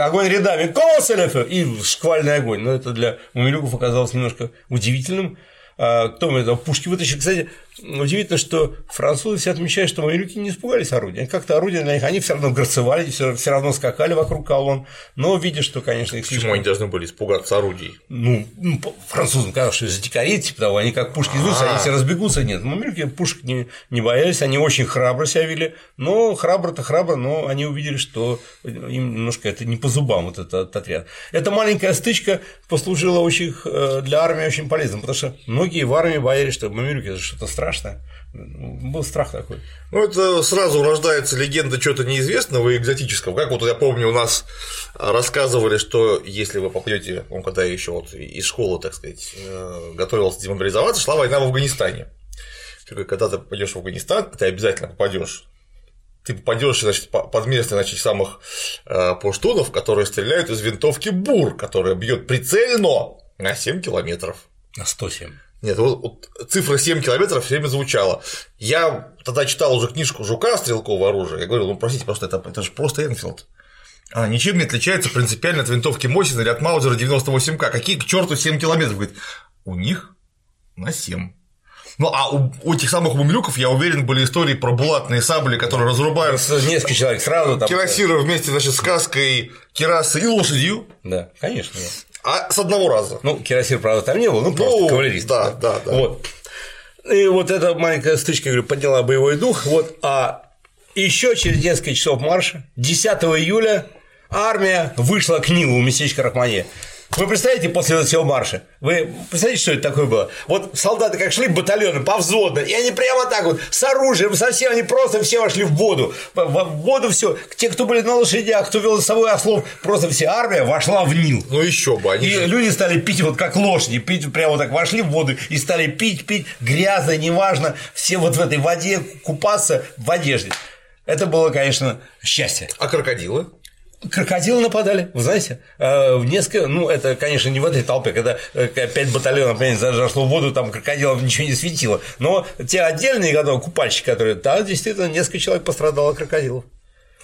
огонь рядами, comment и шквальный огонь. Но это для мамилюков оказалось немножко удивительным, а, кто мне там пушки вытащил. Кстати, удивительно, что французы все отмечают, что мамилюки не испугались орудия. Как-то орудия для них, они все равно грацевали, все, равно скакали вокруг колонн, но видя, что, конечно, их Почему слишком... они должны были испугаться орудий? Ну, ну французам казалось, что за дикари, типа того, они как пушки изведутся, они все разбегутся. Нет, мамилюки пушек не, не боялись, они очень храбро себя вели, но храбро-то храбро, но они увидели, что им немножко это не по зубам, вот этот отряд. Эта маленькая стычка послужила очень э, для армии очень полезным, потому что многие в армии боялись, что мамилюки это что-то страшное. Был страх такой. Ну, это сразу рождается легенда чего-то неизвестного и экзотического. Как вот я помню, у нас рассказывали, что если вы попадете, он когда я еще вот из школы, так сказать, э, готовился демобилизоваться, шла война в Афганистане. Когда ты попадешь в Афганистан, ты обязательно попадешь ты попадешь, значит, под место, значит, самых э, пуштунов, которые стреляют из винтовки бур, которая бьет прицельно на 7 километров. На 107. Нет, вот, вот цифра 7 километров все время звучала. Я тогда читал уже книжку Жука стрелкового оружия. Я говорил, ну простите, просто это, это же просто Энфилд. Она ничем не отличается принципиально от винтовки Мосина или от Маузера 98К. Какие к черту 7 километров? Говорит, у них на 7. Ну, а у, у этих самых мумилюков, я уверен, были истории про булатные сабли, которые разрубают несколько человек сразу там. Кирасиры вместе, значит, с каской, керасы и лошадью. Да, конечно. А с одного раза. Ну, кирасир, правда, там не было, ну, просто ну, кавалерист. Да, да, да. Вот. И вот эта маленькая стычка, говорю, подняла боевой дух. Вот, а еще через несколько часов марша, 10 июля, армия вышла к Нилу, местечко Рахмане. Вы представляете после этого всего марша? Вы представляете, что это такое было? Вот солдаты как шли батальоны повзводно, и они прямо так вот с оружием, совсем, они просто все вошли в воду. В воду все. Те, кто были на лошадях, кто вел за собой ослов, просто вся армия вошла в Нил. Ну еще бы. Они и же... люди стали пить вот как лошади, пить прямо вот так вошли в воду и стали пить, пить, грязно, неважно, все вот в этой воде купаться в одежде. Это было, конечно, счастье. А крокодилы? Крокодилы нападали, вы знаете, э, в несколько, ну, это, конечно, не в этой толпе, когда э, пять батальонов, понимаете, зашло в воду, там крокодилов ничего не светило, но те отдельные готовы, купальщики, которые, да, действительно, несколько человек пострадало от крокодилов.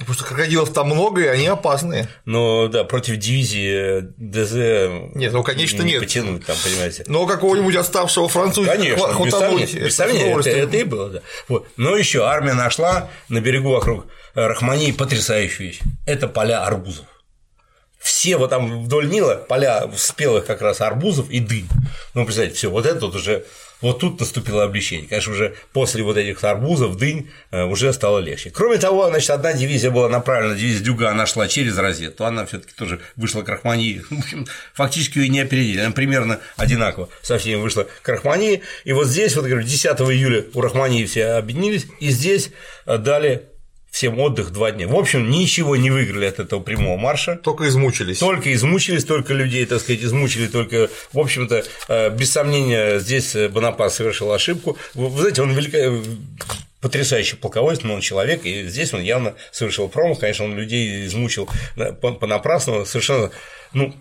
Потому что крокодилов там много, и они опасные. Но да, против дивизии ДЗ нет, ну конечно не нет. потянуть там, понимаете. Но какого-нибудь оставшего француза конечно, без сомнения, без сомнения это, это и было, да. Вот. Но еще армия нашла на берегу вокруг Рахмании потрясающую вещь. Это поля арбузов. все вот там вдоль Нила поля спелых как раз арбузов и дынь. Ну, представьте, все, вот это вот уже вот тут наступило облегчение. Конечно, уже после вот этих арбузов, дынь э, уже стало легче. Кроме того, значит, одна дивизия была направлена, дивизия Дюга, она шла через Розетту, она все таки тоже вышла к Рахмании. Фактически ее не опередили, она примерно одинаково со всеми вышла к Рахмании. И вот здесь, вот, говорю, 10 июля у Рахмании все объединились, и здесь э, дали всем отдых два дня. В общем, ничего не выиграли от этого прямого марша. Только измучились. Только измучились, только людей, так сказать, измучили, только, в общем-то, э, без сомнения, здесь Бонапарт совершил ошибку. Вы знаете, он велико... потрясающий полководец, но он человек, и здесь он явно совершил промах, конечно, он людей измучил понапрасну, совершенно, ну,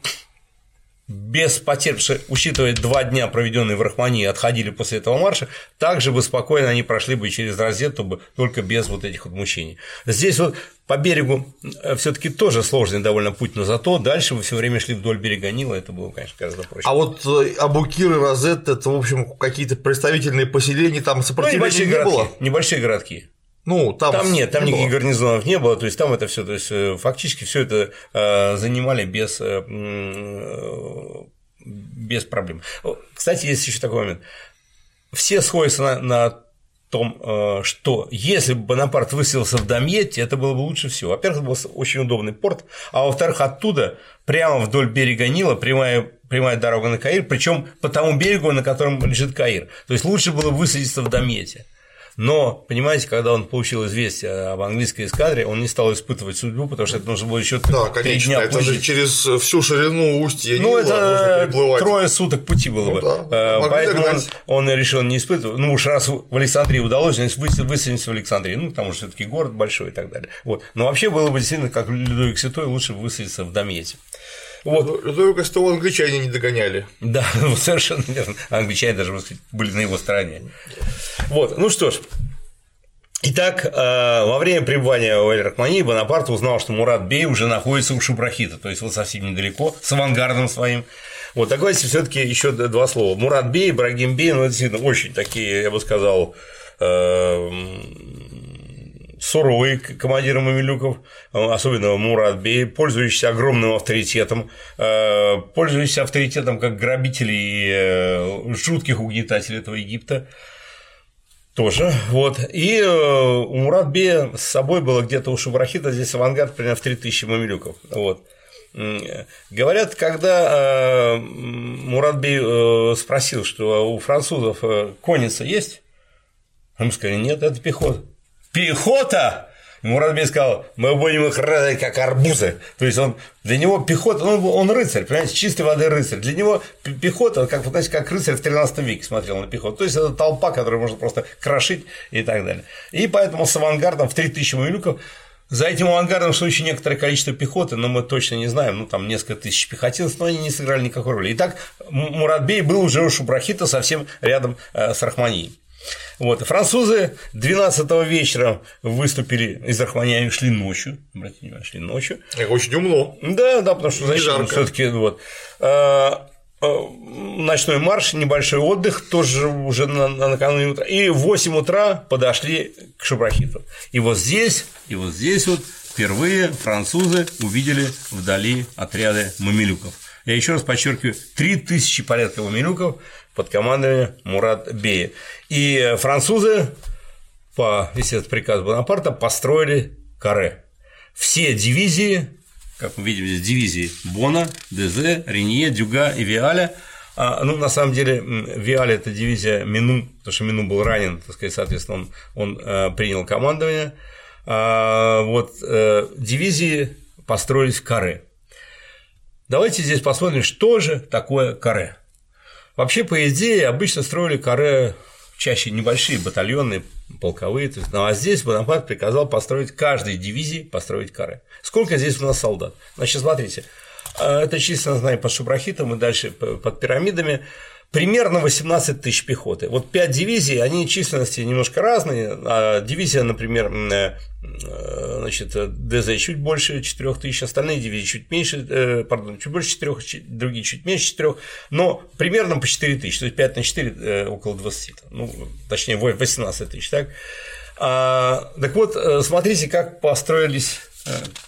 без потерь, потому что, учитывая два дня, проведенные в Рахмании, отходили после этого марша, также бы спокойно они прошли бы через Розетту, бы, только без вот этих вот мучений. Здесь вот по берегу э, все таки тоже сложный довольно путь, но зато дальше мы все время шли вдоль берега Нила, это было, конечно, гораздо проще. А вот э, Абукир и Розетта, это, в общем, какие-то представительные поселения, там сопротивления ну, не городки, было? Небольшие городки. Ну, там, там нет, там не никаких было. гарнизонов не было, то есть там это все, то есть э, фактически все это э, занимали без, э, без проблем. Кстати, есть еще такой момент. Все сходятся на, на том, что если бы Бонапарт выселился в Дамьете, это было бы лучше всего. Во-первых, это был очень удобный порт, а во-вторых, оттуда прямо вдоль берега Нила прямая прямая дорога на Каир, причем по тому берегу, на котором лежит Каир. То есть лучше было высадиться в Дамьете. Но, понимаете, когда он получил известие об английской эскадре, он не стал испытывать судьбу, потому что это нужно было еще да, конечно, дня это позже. же через всю ширину устья Ну, Нила это трое суток пути было Ну бы. да, Э, Поэтому он, догнать. он решил не испытывать. Ну, уж раз в Александрии удалось, значит, выс- высадиться в Александрии. Ну, потому что все таки город большой и так далее. Вот. Но вообще было бы действительно, как Людовик Святой, лучше высадиться в Домете. Вот. Людовика СТО англичане не догоняли. Да, ну, совершенно верно. Англичане даже, сказать, были на его стороне. Вот, ну что ж, Итак, э, во время пребывания в Эль-Рахмании Бонапарт узнал, что Мурат Бей уже находится у Шубрахита, то есть вот совсем недалеко, с авангардом своим. Вот, так давайте все таки еще два слова. Мурат Бей, Ибрагим Бей, ну, это действительно очень такие, я бы сказал, э, суровые командиры мамилюков, особенно Мурат Бей, пользующийся огромным авторитетом, э, пользующийся авторитетом как грабителей и э, жутких угнетателей этого Египта. Тоже, вот. И э, у Муратбея с собой было где-то у Шубрахита здесь авангард примерно в 3000 мамилюков. Вот. Говорят, когда э, Муратбей э, спросил, что у французов э, конница есть, ему сказали, нет, это пехота. Пехота! Муратбей сказал, мы будем их резать как арбузы. То есть он для него пехота, ну, он рыцарь, понимаете, чистой воды рыцарь. Для него пе- пехота, как, вот, знаете, как рыцарь в 13 веке смотрел на пехоту. То есть это толпа, которую можно просто крошить и так далее. И поэтому с авангардом в 3000 мамилюков за этим авангардом что еще некоторое количество пехоты, но мы точно не знаем, ну там несколько тысяч пехотинцев, но они не сыграли никакой роли. Итак, Муратбей был уже у Шубрахита совсем рядом э, с Рахманией. Вот. Французы 12 вечера выступили из Рахмании, они шли ночью, обратите внимание, шли ночью. Это очень умно. Да, да, потому что зачем жарко. все-таки вот. А, а, Ночной марш, небольшой отдых, тоже уже на, на- накануне утра. И в 8 утра подошли к Шабрахиту. И вот здесь, и вот здесь вот впервые французы увидели вдали отряды мамилюков. Я еще раз подчеркиваю, 3000 порядка мамилюков под командованием Мурат Бея. И французы по, если это приказ Бонапарта, построили каре. Все дивизии, как мы видим здесь, дивизии Бона, Дезе, Ренье, Дюга и Виаля, а, ну, на самом деле, м, Виаля – это дивизия Мину, потому что Мину был ранен, так сказать, соответственно, он, он э, принял командование. А, вот э, дивизии построились в каре. Давайте здесь посмотрим, что же такое каре. Вообще, по идее, обычно строили каре чаще небольшие батальоны, полковые, то есть, ну, а здесь Бонапарт приказал построить каждой дивизии построить каре. Сколько здесь у нас солдат? Значит, смотрите, э, это численность знаю под Шубрахитом и дальше под пирамидами. Примерно 18 тысяч пехоты. Вот 5 дивизий, они численности немножко разные. А дивизия, например, э, значит, ДЗ чуть больше 4 тысяч, остальные дивизии чуть меньше, э, пардон, чуть больше 4, другие чуть меньше 4, но примерно по 4 тысячи, то есть 5 на 4 э, около 20, ну, точнее 18 тысяч, так? А, так вот, э, смотрите, как построились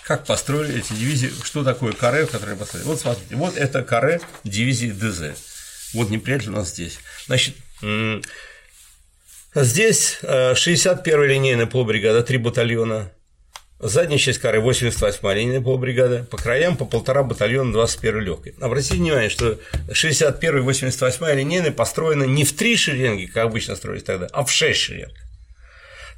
как построили эти дивизии, что такое каре, которое построили. Вот смотрите, вот это каре дивизии ДЗ. Вот неприятель у нас здесь. Значит, здесь 61-я линейная полубригада, три батальона, Задняя часть коры 88-я линейная полбригада, по краям по полтора батальона 21-й легкой. Обратите внимание, что 61-я и 88-я линейная построены не в три шеренги, как обычно строились тогда, а в шесть шеренг.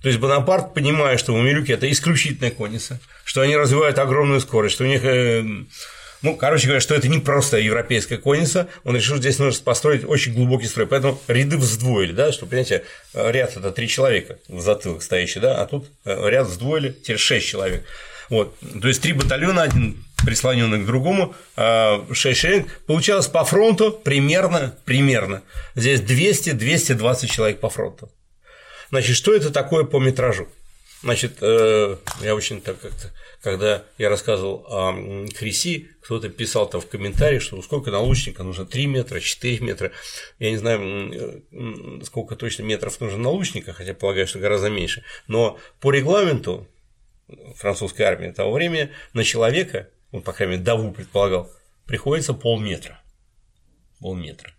То есть Бонапарт, понимая, что у Милюки это исключительная конница, что они развивают огромную скорость, что у них э, ну, короче говоря, что это не просто европейская конница, он решил, здесь нужно построить очень глубокий строй, поэтому ряды вздвоили, да, что, понимаете, ряд – это три человека в затылок стоящий, да, а тут э, ряд вздвоили, теперь шесть человек. Вот, то есть три батальона, один прислоненный к другому, а, шесть шеренг, получалось по фронту примерно, примерно, здесь 200-220 человек по фронту. Значит, что это такое по метражу? Значит, э, я очень так как-то, когда я рассказывал о Хриси, кто-то писал там в комментариях, что сколько на лучника нужно 3 метра, 4 метра. Я не знаю, сколько точно метров нужно на лучника, хотя полагаю, что гораздо меньше. Но по регламенту французской армии того времени на человека, он, по крайней мере, Даву предполагал, приходится полметра. Полметра.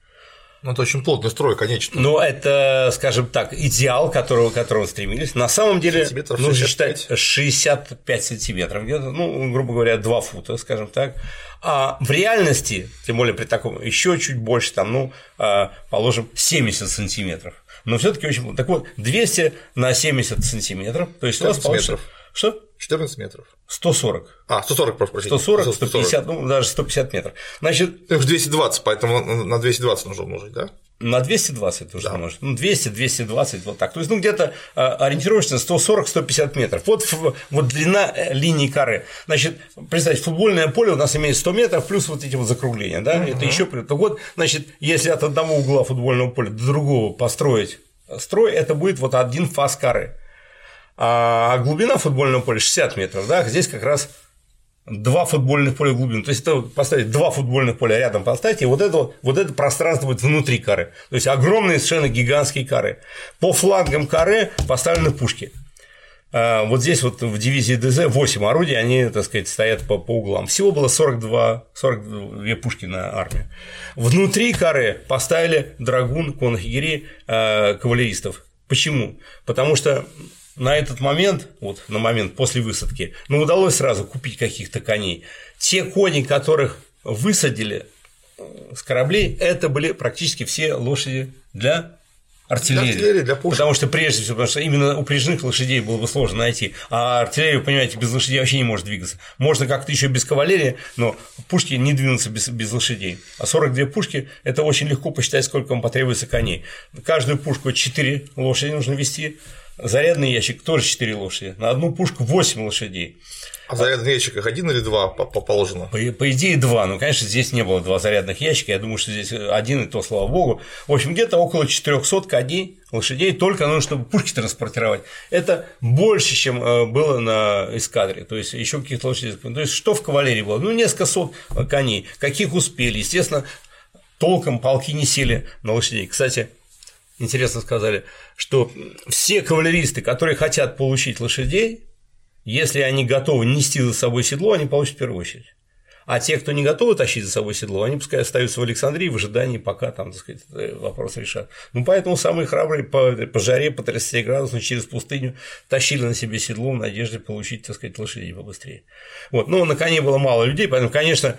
Ну, это очень плотный строй, конечно. Но это, скажем так, идеал, которого, к которому стремились. На самом деле, нужно 65. считать 65 сантиметров, где-то, ну, грубо говоря, 2 фута, скажем так. А в реальности, тем более при таком, еще чуть больше, там, ну, а, положим, 70 сантиметров. Но все-таки очень. Так вот, 200 на 70 сантиметров, то есть у вас получится. Что? 14 метров. 140. А, 140, прошу прощения. 140, 150, ну, даже 150 метров. Значит… Это 220, поэтому на 220 нужно умножить, да? На 220 нужно да. умножить. Ну, 200, 220, вот так. То есть, ну, где-то а, ориентировочно 140-150 метров. Вот, вот длина э, линии коры. Значит, представьте, футбольное поле у нас имеет 100 метров, плюс вот эти вот закругления, да, угу. это еще Так вот, значит, если от одного угла футбольного поля до другого построить строй, это будет вот один фаз коры а глубина футбольного поля 60 метров, да, здесь как раз два футбольных поля глубины. То есть это поставить два футбольных поля рядом поставить, и вот это, вот это пространство будет внутри коры. То есть огромные совершенно гигантские коры. По флангам коры поставлены пушки. А, вот здесь вот в дивизии ДЗ 8 орудий, они, так сказать, стоят по, по углам. Всего было 42, 42 пушки на армию. Внутри коры поставили драгун, конных егерей, а, кавалеристов. Почему? Потому что на этот момент, вот на момент после высадки, ну, удалось сразу купить каких-то коней. Те кони, которых высадили э, с кораблей, это были практически все лошади для артиллерии. Для артиллерии, для пушек. Потому что прежде всего, потому что именно упряжных лошадей было бы сложно найти, а артиллерия, вы понимаете, без лошадей вообще не может двигаться. Можно как-то еще без кавалерии, но пушки не двинутся без, без лошадей. А 42 пушки – это очень легко посчитать, сколько вам потребуется коней. Каждую пушку 4 лошади нужно вести, Зарядный ящик тоже 4 лошади, на одну пушку 8 лошадей. А зарядный ящик их один или два положено? По, по идее, два. Ну, конечно, здесь не было два зарядных ящика. Я думаю, что здесь один, и то, слава богу. В общем, где-то около 400 коней, лошадей, только нужно, чтобы пушки транспортировать. Это больше, чем э, было на эскадре. То есть, еще каких-то лошадей. То есть, что в кавалерии было? Ну, несколько сот коней. Каких успели? Естественно, толком полки не сели на лошадей. Кстати, интересно сказали, что все кавалеристы, которые хотят получить лошадей, если они готовы нести за собой седло, они получат в первую очередь. А те, кто не готовы тащить за собой седло, они пускай остаются в Александрии в ожидании, пока там, так сказать, вопрос решат. Ну, поэтому самые храбрые по, по жаре, по 30 градусам через пустыню тащили на себе седло в надежде получить, так сказать, лошадей побыстрее. Вот. Ну, на коне было мало людей, поэтому, конечно,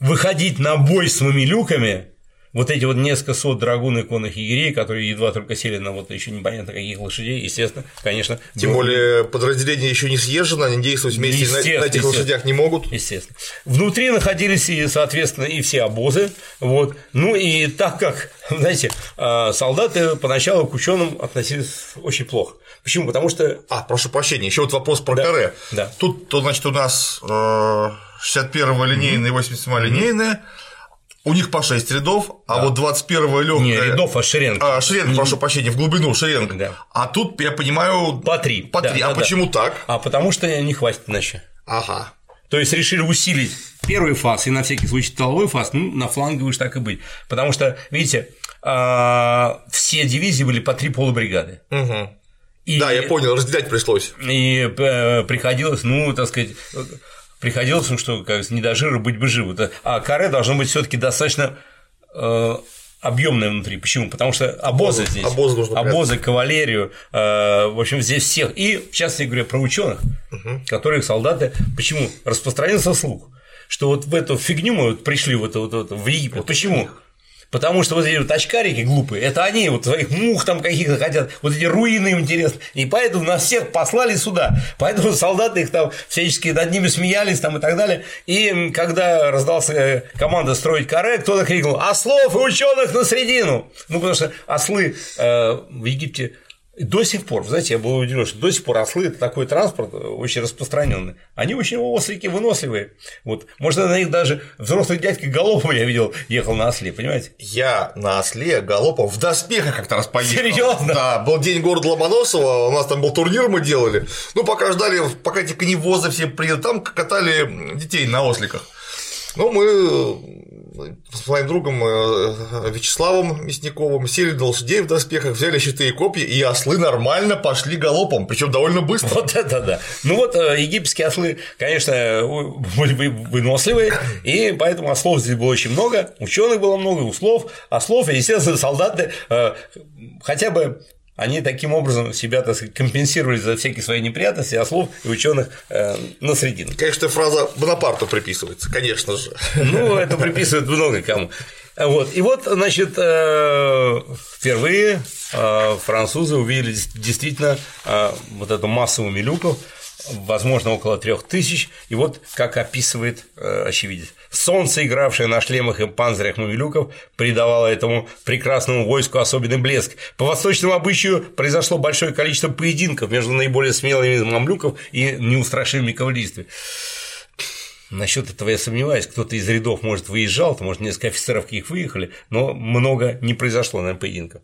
выходить на бой с мамилюками вот эти вот несколько сот драгун и конных егерей, которые едва только сели на вот еще непонятно каких лошадей, естественно, конечно. Тем было... более подразделения еще не съезжено, они действовать вместе на, на этих лошадях не могут. Естественно. Внутри находились и, соответственно, и все обозы. Вот. Ну и так как, знаете, а, солдаты поначалу к ученым относились очень плохо. Почему? Потому что. А, прошу прощения, еще вот вопрос про да, каре. Да. Тут, то, значит, у нас 61-я э, линейная и 87-я линейная. У них по 6 рядов, а да. вот 21-го легкая. Не рядов, а шеренг. А, шеренг, прошу прощения, в глубину шеренг. Да. А тут, я понимаю. По 3. По 3. Да, а да, почему да. так? А потому что не хватит иначе. Ага. То есть решили усилить первый фаз и на всякий случай тыловой фаз, ну, на фланге уж так и быть. Потому что, видите, а, все дивизии были по три полубригады. Угу. И, Да, я понял, разделять пришлось. И э, приходилось, ну, так сказать, приходилось, ну что, как не до жира быть бы живу. А каре должно быть все таки достаточно э, объемное внутри. Почему? Потому что обозы Обозы- здесь, обозы нужно обозы, кавалерию, э, в общем, здесь всех. И, в частности говоря, про ученых, которые солдаты. Почему? Распространился слух, что вот в эту фигню мы вот пришли вот, вот, вот в Египет. Почему? Потому что вот эти вот очкарики глупые, это они вот своих мух там каких-то хотят, вот эти руины им интересны, и поэтому нас всех послали сюда, поэтому солдаты их там всячески над ними смеялись там и так далее, и когда раздался э, команда строить каре, кто-то крикнул «Ослов и ученых на середину!» Ну, потому что ослы э, в Египте до сих пор, знаете, я был удивлен, что до сих пор ослы это такой транспорт очень распространенный. Они очень ослики выносливые. Вот. Можно на них даже взрослый дядька Голопов, я видел, ехал на осле, понимаете? Я на осле галопом в доспехах как-то раз поехал. Серьёзно? Да, был день города Ломоносова, у нас там был турнир, мы делали. Ну, пока ждали, пока эти коневозы все приедут, там катали детей на осликах. Ну, мы с моим другом э, Вячеславом Мясниковым сели на лошадей в доспехах, взяли щиты и копья, и ослы нормально пошли галопом, причем довольно быстро. Вот это да. Ну вот э, египетские ослы, конечно, были вы- выносливые, и поэтому ослов здесь было очень много, ученых было много, услов, ослов, и, естественно, солдаты э, хотя бы они таким образом себя, так сказать, компенсировали за всякие свои неприятности, ослов и ученых э, на средину. Конечно, фраза Бонапарту приписывается, конечно же. Ну, это приписывают много кому. Вот. И вот, значит, э, впервые э, французы увидели действительно э, вот эту массу мамилюков, возможно, около трех тысяч, и вот как описывает э, очевидец. Солнце, игравшее на шлемах и панцирях мамилюков, придавало этому прекрасному войску особенный блеск. По восточному обычаю произошло большое количество поединков между наиболее смелыми из мамлюков и неустрашимыми кавалеристами. Насчет этого я сомневаюсь. Кто-то из рядов, может, выезжал, то, может, несколько офицеров каких выехали, но много не произошло на поединках.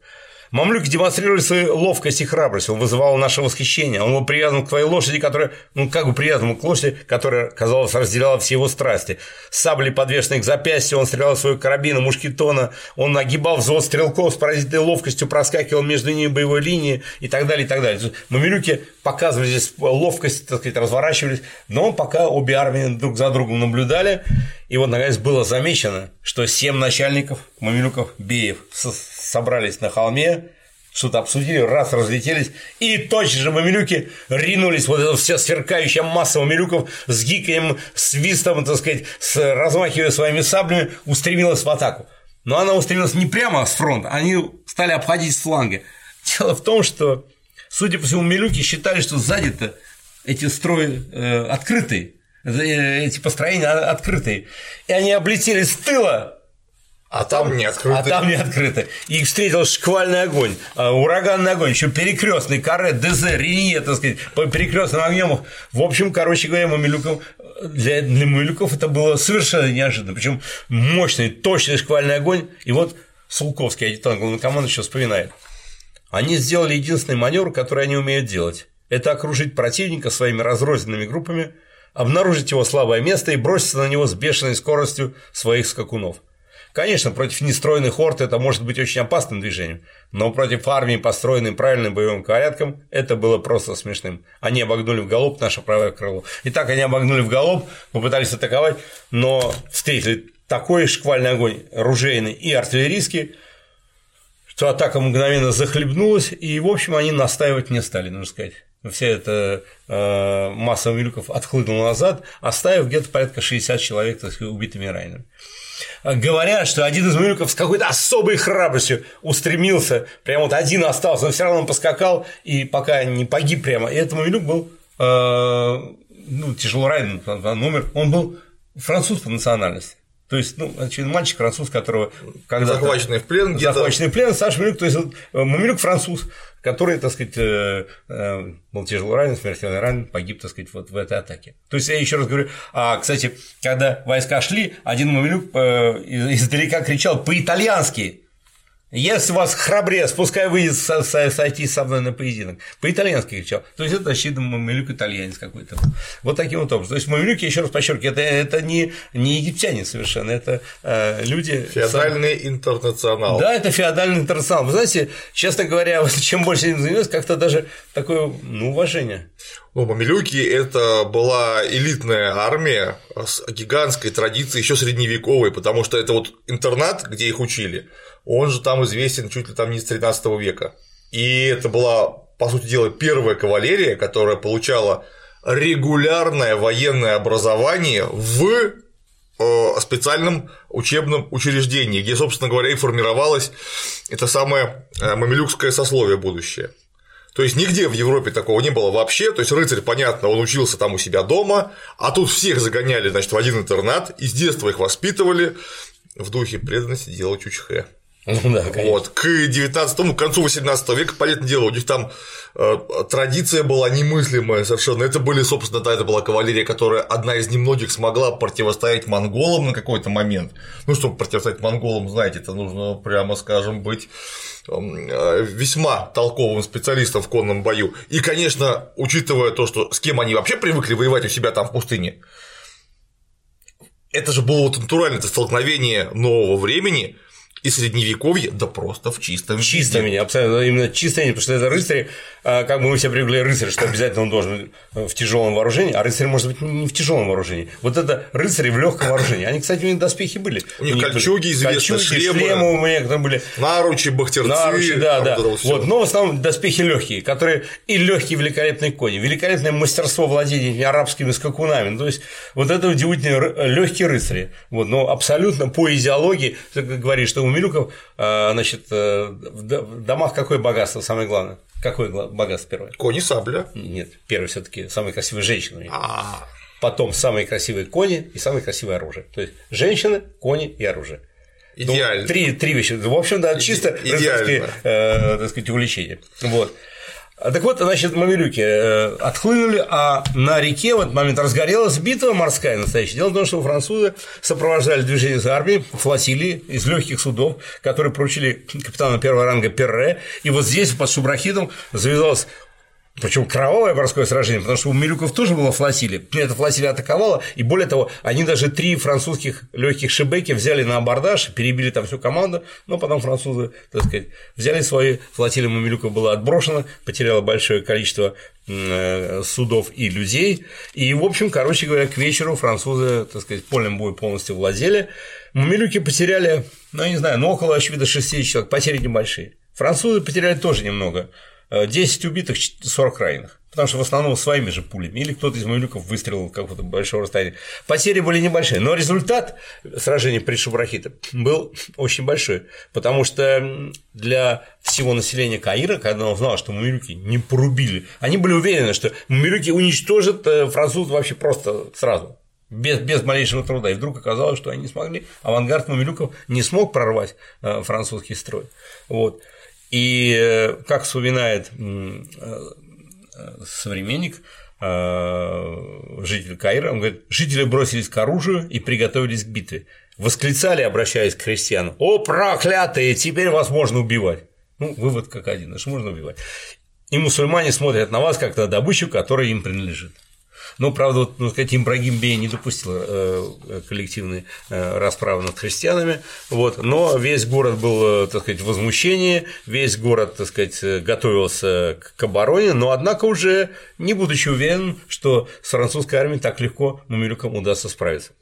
Мамлюки демонстрировали свою ловкость и храбрость, он вызывал наше восхищение, он был привязан к твоей лошади, которая, ну, как бы привязан к лошади, которая, казалось, разделяла все его страсти. С саблей, подвешенной к запястью, он стрелял своего карабина, мушкетона, он нагибал взвод стрелков с поразительной ловкостью, проскакивал между ними боевой линии и так далее, и так далее. Мамилюки показывали здесь ловкость, так сказать, разворачивались, но пока обе армии друг за другом наблюдали, и вот, наконец, было замечено, что семь начальников мамилюков Беев собрались на холме, что-то обсудили, раз разлетелись, и точно же мамилюки ринулись, вот эта вся сверкающая масса мамилюков с гикаем, свистом, так сказать, с, размахивая своими саблями, устремилась в атаку. Но она устремилась не прямо с фронта, они стали обходить с фланга. Дело в том, что, судя по всему, мамилюки считали, что сзади-то эти строи э, открытые, э, эти построения о- открытые, и они облетели с тыла А там не открыто. а там не открыто. Их встретил шквальный огонь, а, ураганный огонь, еще перекрестный, каре, ДЗ, Ренье, так сказать, по перекрестным огнем. В общем, короче говоря, мамилюкам, для, для мамилюков это было совершенно неожиданно. Причем мощный, точный шквальный огонь. И вот Сулковский, адъютант еще вспоминает. Они сделали единственный маневр, который они умеют делать. Это окружить противника своими разрозненными группами, обнаружить его слабое место и броситься на него с бешеной скоростью своих скакунов. Конечно, против нестройных орд это может быть очень опасным движением, но против армии, построенной правильным боевым порядком, это было просто смешным. Они обогнули в галоп наше правое крыло. Итак, они обогнули в галоп, попытались атаковать, но встретили такой шквальный огонь ружейный и артиллерийский, что атака мгновенно захлебнулась, и, в общем, они настаивать не стали, нужно сказать. Вся эта э, масса милюков отхлынула назад, оставив где-то порядка 60 человек, так сказать, убитыми и ранеными. Говорят, что один из мамилюков с какой-то особой храбростью устремился, прям вот один остался, но все равно он поскакал, и пока не погиб прямо. И этот мамилюк был э, ну, тяжело ранен, он умер. Он был француз по национальности. То есть, ну, очевидно, мальчик француз, которого когда Захваченный в плен захваченный в плен, Саша Мамилюк, то есть вот, э, Мамилюк француз, который, так сказать, э, э, был тяжело ранен, смертельно ранен, погиб, так сказать, вот в этой атаке. То есть я еще раз говорю, а, кстати, когда войска шли, один Мамилюк из- издалека кричал по-итальянски, Если у вас храбрец, пускай выйдет со, со, сойти со мной на поединок. По-итальянски кричал. То есть это очевидно мамилюк итальянец какой-то. Вот таким вот образом. То есть мамилюки, еще раз подчеркиваю, это, это не, не египтяне совершенно, это э, люди. Феодальный сам... интернационал. Да, это феодальный интернационал. Вы знаете, честно говоря, вот, чем больше им занимаюсь, как-то даже такое ну, уважение. Ну, мамилюки – это была элитная армия с гигантской традицией, еще средневековой, потому что это вот интернат, где их учили, он же там известен чуть ли там не с 13 века. И это была, по сути дела, первая кавалерия, которая получала регулярное военное образование в э, специальном учебном учреждении, где, собственно говоря, и формировалось это самое э, мамилюкское сословие будущее. То есть нигде в Европе такого не было вообще. То есть рыцарь, понятно, он учился там у себя дома, а тут всех загоняли, значит, в один интернат, и с детства их воспитывали в духе преданности делать чучхе. Ну, да, вот. К 19 к концу 18 века, понятное дело, у них там э, традиция была немыслимая совершенно. Это были, собственно, да, это была кавалерия, которая одна из немногих смогла противостоять монголам на какой-то момент. Ну, чтобы противостоять монголам, знаете, это нужно, прямо скажем, быть эм, э, весьма толковым специалистом в конном бою. И, конечно, учитывая то, что с кем они вообще привыкли воевать у себя там в пустыне, это же было вот натуральное столкновение нового времени, и средневековье, да просто в чистом виде. Чистом виде, абсолютно, именно чистом виде, потому что это рыцарь, а, как бы мы все привыкли рыцарь, что обязательно он должен в тяжелом вооружении, а рыцарь может быть не в тяжелом вооружении. Вот это рыцари в легком вооружении. Они, кстати, у них доспехи были. У них, у них кольчуги шлемы, шлемы у меня там были. Наручи, бахтерцы. Наручи, да, да. Вот, но в основном доспехи легкие, которые и легкие великолепные кони, великолепное мастерство владения арабскими скакунами. Ну, то есть вот это удивительно легкие рыцари. Вот, но абсолютно по идеологии, как говоришь, что у Милюков а, значит, э, в домах какое богатство самое главное? Какое богатство первое? Кони сабля. Нет, первое все таки самые красивые женщины. А. Потом самые красивые кони и самое красивое оружие. То есть женщины, кони и оружие. Ну, Идеально. Ну, три, три вещи. В общем, да, чисто рыцарские, э, так сказать, увлечения. Вот. А так вот, значит, мамилюки э, отхлынули, а на реке в этот момент разгорелась битва морская настоящая. Дело в том, что французы сопровождали движение с армией, флотилии из легких судов, которые поручили капитану первого ранга Перре, и вот здесь под Шубрахидом завязалась причем кровавое морское сражение, потому что у Милюков тоже было флотилия. Эта флотилия атаковала, и более того, они даже три французских легких шибеки взяли на абордаж, перебили там всю команду, но потом французы, так сказать, взяли свои флотилии, у Милюков была отброшена, потеряла большое количество э, судов и людей, и, в общем, короче говоря, к вечеру французы, так сказать, полем боя полностью владели, Мамилюки потеряли, ну, я не знаю, ну, около, очевидно, 60 человек, потери небольшие. Французы потеряли тоже немного, 10 убитых, 40 раненых. Потому что в основном своими же пулями. Или кто-то из мамилюков выстрелил какого-то большого расстояния. Потери были небольшие. Но результат сражения при Шабрахите был очень большой. Потому что для всего населения Каира, когда он знал, что мамилюки не порубили, они были уверены, что мамилюки уничтожат э, французов вообще просто сразу без, без малейшего труда. И вдруг оказалось, что они не смогли. Авангард Мамилюков не смог прорвать э, французский строй. Вот. И э, как вспоминает э, современник, э, житель Каира, он говорит, жители бросились к оружию и приготовились к битве. Восклицали, обращаясь к христианам, «О, проклятые, теперь вас можно убивать!» Ну, вывод как один, что можно убивать. И мусульмане смотрят на вас как на добычу, которая им принадлежит. Но, правда, вот, ну, сказать, Имбрагим Бей не допустил э, коллективной э, расправы над христианами, вот, но весь город был, э, так сказать, в возмущении, весь город, так сказать, готовился к обороне, но, однако, уже не будучи уверен, что с французской армией так легко мумилюкам удастся справиться.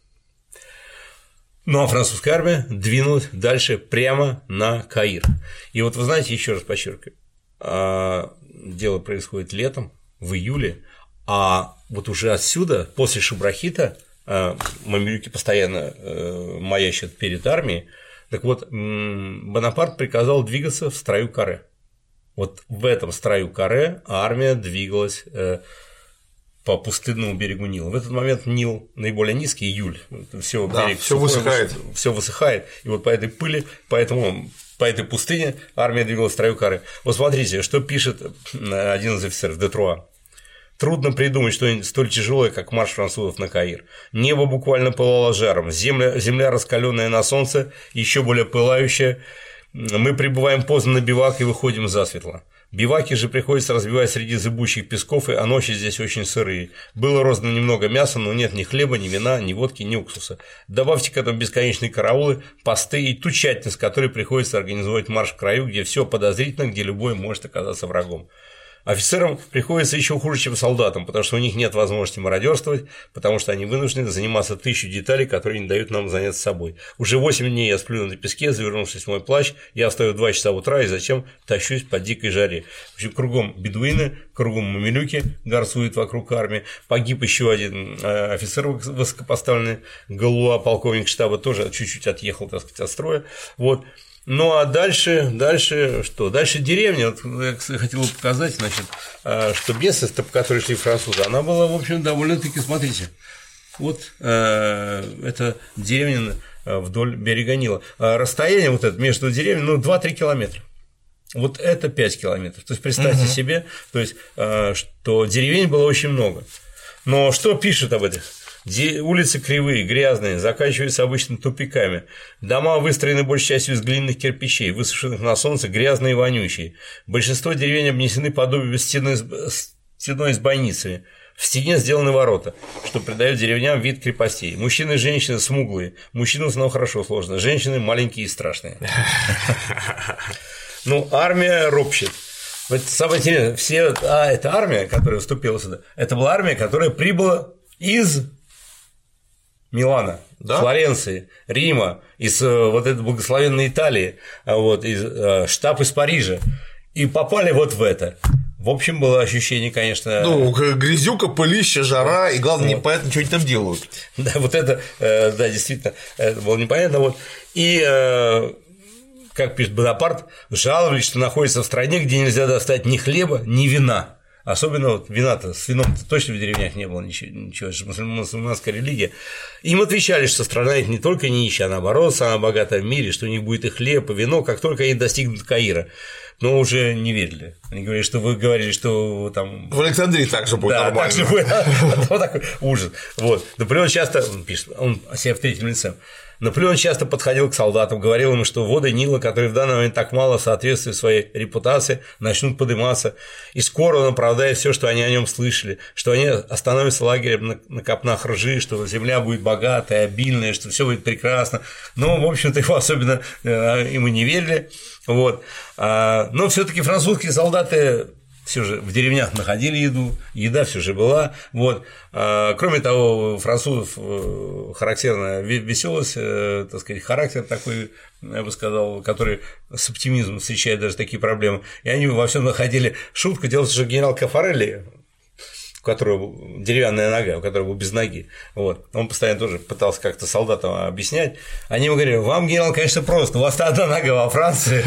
Ну а французская армия двинулась дальше прямо на Каир. И вот вы знаете, еще раз подчеркиваю, а, дело происходит летом, в июле, а вот уже отсюда, после Шабрахита, э, мамилюки постоянно э, маячат перед армией, так вот, Бонапарт приказал двигаться в строю каре. Вот в этом строю каре армия двигалась э, по пустынному берегу Нила. В этот момент Нил наиболее низкий, июль, все да, берег все высыхает. Все высыхает, и вот по этой пыли, поэтому по этой пустыне армия двигалась в строю каре. Вот смотрите, что пишет один из офицеров Детруа. Трудно придумать что-нибудь столь тяжелое, как марш французов на Каир. Небо буквально пылало жаром, земля, земля раскаленная на солнце, еще более пылающая, Мы прибываем поздно на бивак и выходим засветло. Биваки же приходится разбивать среди зыбучих песков, и а ночи здесь очень сырые. Было роздано немного мяса, но нет ни хлеба, ни вина, ни водки, ни уксуса. Добавьте к этому бесконечные караулы, посты и ту тщательность, которой приходится организовать марш в краю, где все подозрительно, где любой может оказаться врагом. Офицерам приходится еще хуже, чем солдатам, потому что у них нет возможности мародерствовать, потому что они вынуждены заниматься тысячу деталей, которые не дают нам заняться собой. Уже 8 дней я сплю на песке, завернувшись в мой плащ, я встаю в 2 часа утра и зачем тащусь по дикой жаре. В общем, кругом бедуины, кругом мамилюки горцуют вокруг армии. Погиб еще один э, офицер высокопоставленный, Галуа, полковник штаба, тоже чуть-чуть отъехал, так сказать, от строя. Вот. Ну а дальше, дальше что? Дальше деревня. Вот я хотел показать, значит, а, что местность, по которой шли французы, она была, в общем, довольно-таки, смотрите, вот э, это деревня э, вдоль берега Нила. А расстояние вот это между деревнями, ну, 2-3 километра. Вот это 5 километров. То есть представьте угу. себе, то есть, э, что деревень было очень много. Но что пишет об этих Улицы кривые, грязные, заканчиваются обычно тупиками. Дома выстроены большей частью из глиняных кирпичей, высушенных на солнце, грязные и вонючие. Большинство деревень обнесены подобием стены, стеной с бойницами. В стене сделаны ворота, что придает деревням вид крепостей. Мужчины и женщины смуглые. Мужчины в хорошо сложно, женщины маленькие и страшные. Ну, армия ропщет. Вот самое интересное, все, а, это армия, которая вступила сюда, это была армия, которая прибыла из Милана, да? Флоренции, Рима, из э, вот этой благословенной Италии, а вот, из, э, штаб из Парижа, и попали вот в это. В общем, было ощущение, конечно. Ну, грязюка, пылище, жара, и главное, вот. непонятно, что они там делают. Да, вот это, э, да, действительно, это было непонятно. Вот. И как пишет Бонапарт, жаловались, что находится в стране, где нельзя достать ни хлеба, ни вина. Особенно вот вина-то, с вином -то точно в деревнях не было ничего, ничего это же мусульманская религия. Им отвечали, что страна их не только нищая, а наоборот, самая богатая в мире, что у них будет и хлеб, и вино, как только они достигнут Каира. Но уже не верили. Они говорили, что вы говорили, что там… В Александрии также будет да, нормально. Так же будет. Вот такой ужас. Вот. Наполеон часто, он пишет, он о себе в третьем лице, Наполеон часто подходил к солдатам, говорил им, что воды Нила, которые в данный момент так мало соответствуют своей репутации, начнут подниматься, и скоро он оправдает все, что они о нем слышали, что они остановятся лагерем на, на копнах ржи, что земля будет богатая, обильная, что все будет прекрасно. Но, в общем-то, его особенно э, ему не верили. Вот. А, но все-таки французские солдаты все же в деревнях находили еду, еда все же была. Вот. А, кроме того, у французов э, характерная веселость, э, так сказать, характер такой, я бы сказал, который с оптимизмом встречает даже такие проблемы. И они во всем находили шутку. Дело что генерал Кафарелли, у которого деревянная нога, у которого был без ноги. Вот. Он постоянно тоже пытался как-то солдатам объяснять. Они ему говорили, вам, генерал, конечно, просто, у вас одна нога во Франции.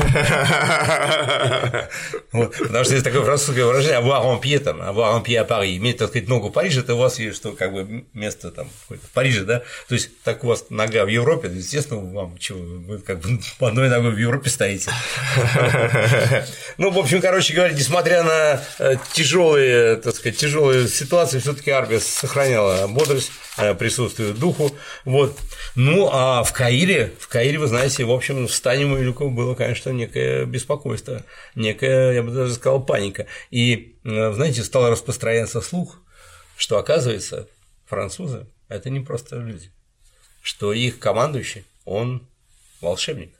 Потому что есть такое французское выражение «avoir pied», там, «avoir un pied à Paris», иметь, так сказать, ногу в Париже, это у вас есть, что как бы место там в Париже, да, то есть так у вас нога в Европе, естественно, вам чего, вы как бы по одной ногой в Европе стоите. Ну, в общем, короче говоря, несмотря на э, тяжелые, так сказать, тяжелые ситуации все-таки армия сохраняла бодрость, э, присутствие духу. Вот. Ну, а в Каире, в Каире, вы знаете, в общем, в стане Мавилюков было, конечно, некое беспокойство, некая, я бы даже сказал, паника. И, э, знаете, стал распространяться слух, что, оказывается, французы – это не просто люди, что их командующий, он волшебник.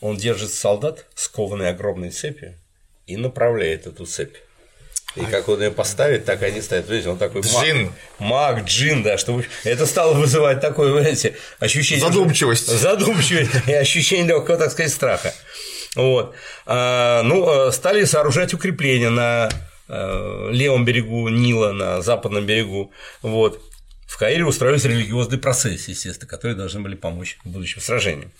Он держит солдат, скованный огромной цепью, и направляет эту цепь и как он ее поставит, так они ставят. Видите, он такой джин. Маг, маг, джин, да, чтобы это стало вызывать такое, знаете, ощущение. Задумчивость. Задумчивость и ощущение легкого, так сказать, страха. Вот. А, ну, стали сооружать укрепления на э, левом берегу Нила, на западном берегу. Вот. В Каире устроились религиозные процессы, естественно, которые должны были помочь в будущем сражении.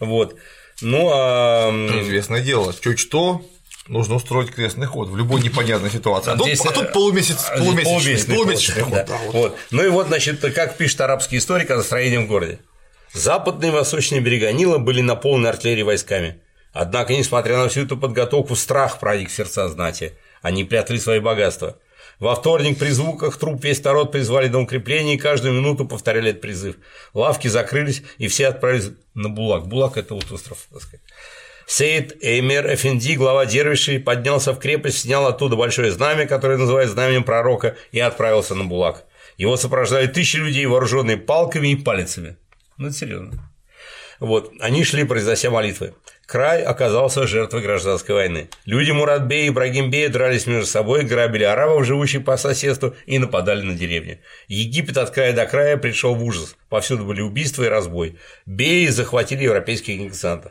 Вот. Ну, а… Известное дело, чуть что, нужно устроить крестный ход в любой непонятной ситуации. А, тут, здесь, а тут полумесяц, а полумесячный, полумесячный, полумесячный ход. Да. Да, вот. Вот. Ну и вот, значит, как пишет арабский историк о настроении в городе. Западные и восточные берега Нила были наполнены артиллерией войсками. Однако, несмотря на всю эту подготовку, страх проник в сердца знати. Они прятали свои богатства. Во вторник при звуках труп весь народ призвали до укрепления и каждую минуту повторяли этот призыв. Лавки закрылись, и все отправились на Булак. Булак – это вот остров, так сказать. Сейд Эймер Эфенди, глава дервишей, поднялся в крепость, снял оттуда большое знамя, которое называют знаменем пророка, и отправился на Булак. Его сопровождали тысячи людей, вооруженные палками и палицами. Ну, это серьезно. Вот, они шли, произнося молитвы. Край оказался жертвой гражданской войны. Люди Муратбея и Ибрагимбея дрались между собой, грабили арабов, живущих по соседству, и нападали на деревни. Египет от края до края пришел в ужас. Повсюду были убийства и разбой. Беи захватили европейских негациантов.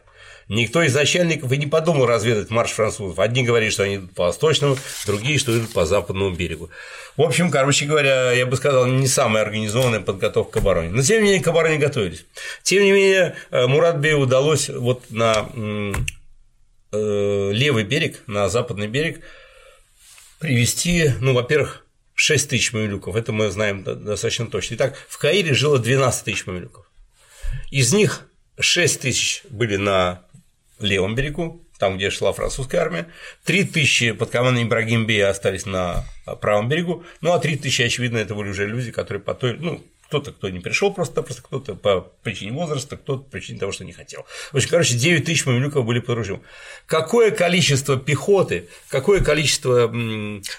Никто из начальников и не подумал разведать марш французов. Одни говорили, что они идут по восточному, другие, что идут по западному берегу. В общем, короче говоря, я бы сказал, не самая организованная подготовка к обороне. Но, тем не менее, к обороне готовились. Тем не менее, э, Муратбею удалось вот на э, левый берег, на западный берег привести, ну, во-первых, 6 тысяч мамилюков, это мы знаем достаточно точно. Итак, в Каире жило 12 тысяч мамилюков. Из них 6 тысяч были на левом берегу, там, где шла французская армия, 3 тысячи под командой Ибрагим Бея остались на правом берегу, ну а 3 тысячи, очевидно, это были уже люди, которые по той, ну, кто-то, кто не пришел просто, просто кто-то по причине возраста, кто-то по причине того, что не хотел. В общем, короче, 9 тысяч мамилюков были под ружьем. Какое количество пехоты, какое количество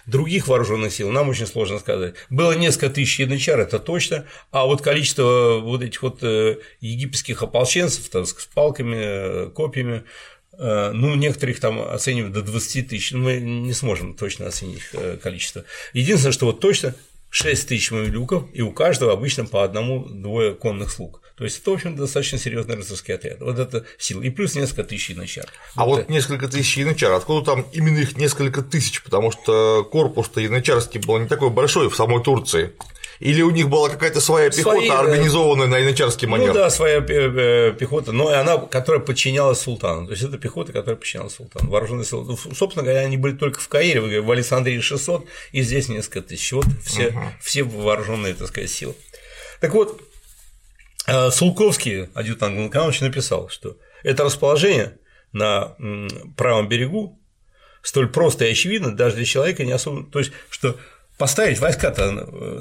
других вооруженных сил, нам очень сложно сказать. Было несколько тысяч янычар, это точно, а вот количество вот этих вот э, египетских ополченцев там, с палками, э, копьями, э, ну, некоторых там оценивают до 20 тысяч, но мы не сможем точно оценить количество. Единственное, что вот точно 6 тысяч мамилюков, и у каждого обычно по одному-двое конных слуг. То есть это, в общем, достаточно серьезный рыцарский отряд. Вот это сила. И плюс несколько тысяч янычар. А вот, вот несколько тысяч янычар, откуда там именно их несколько тысяч? Потому что корпус-то янычарский был не такой большой в самой Турции. Или у них была какая-то своя пехота, Свои, организованная на янычарский манер? Ну да, своя э, пехота, но она, которая подчинялась султану. То есть это пехота, которая подчинялась султану. Вооруженные силы. Ну, собственно говоря, они были только в Каире, в Александрии 600, и здесь несколько тысяч. Вот все, угу. все вооруженные, так сказать, силы. Так вот, э, Сулковский, адъютант Главкович, написал, что это расположение на правом берегу столь просто и очевидно даже для человека не особо. То есть, что поставить войска-то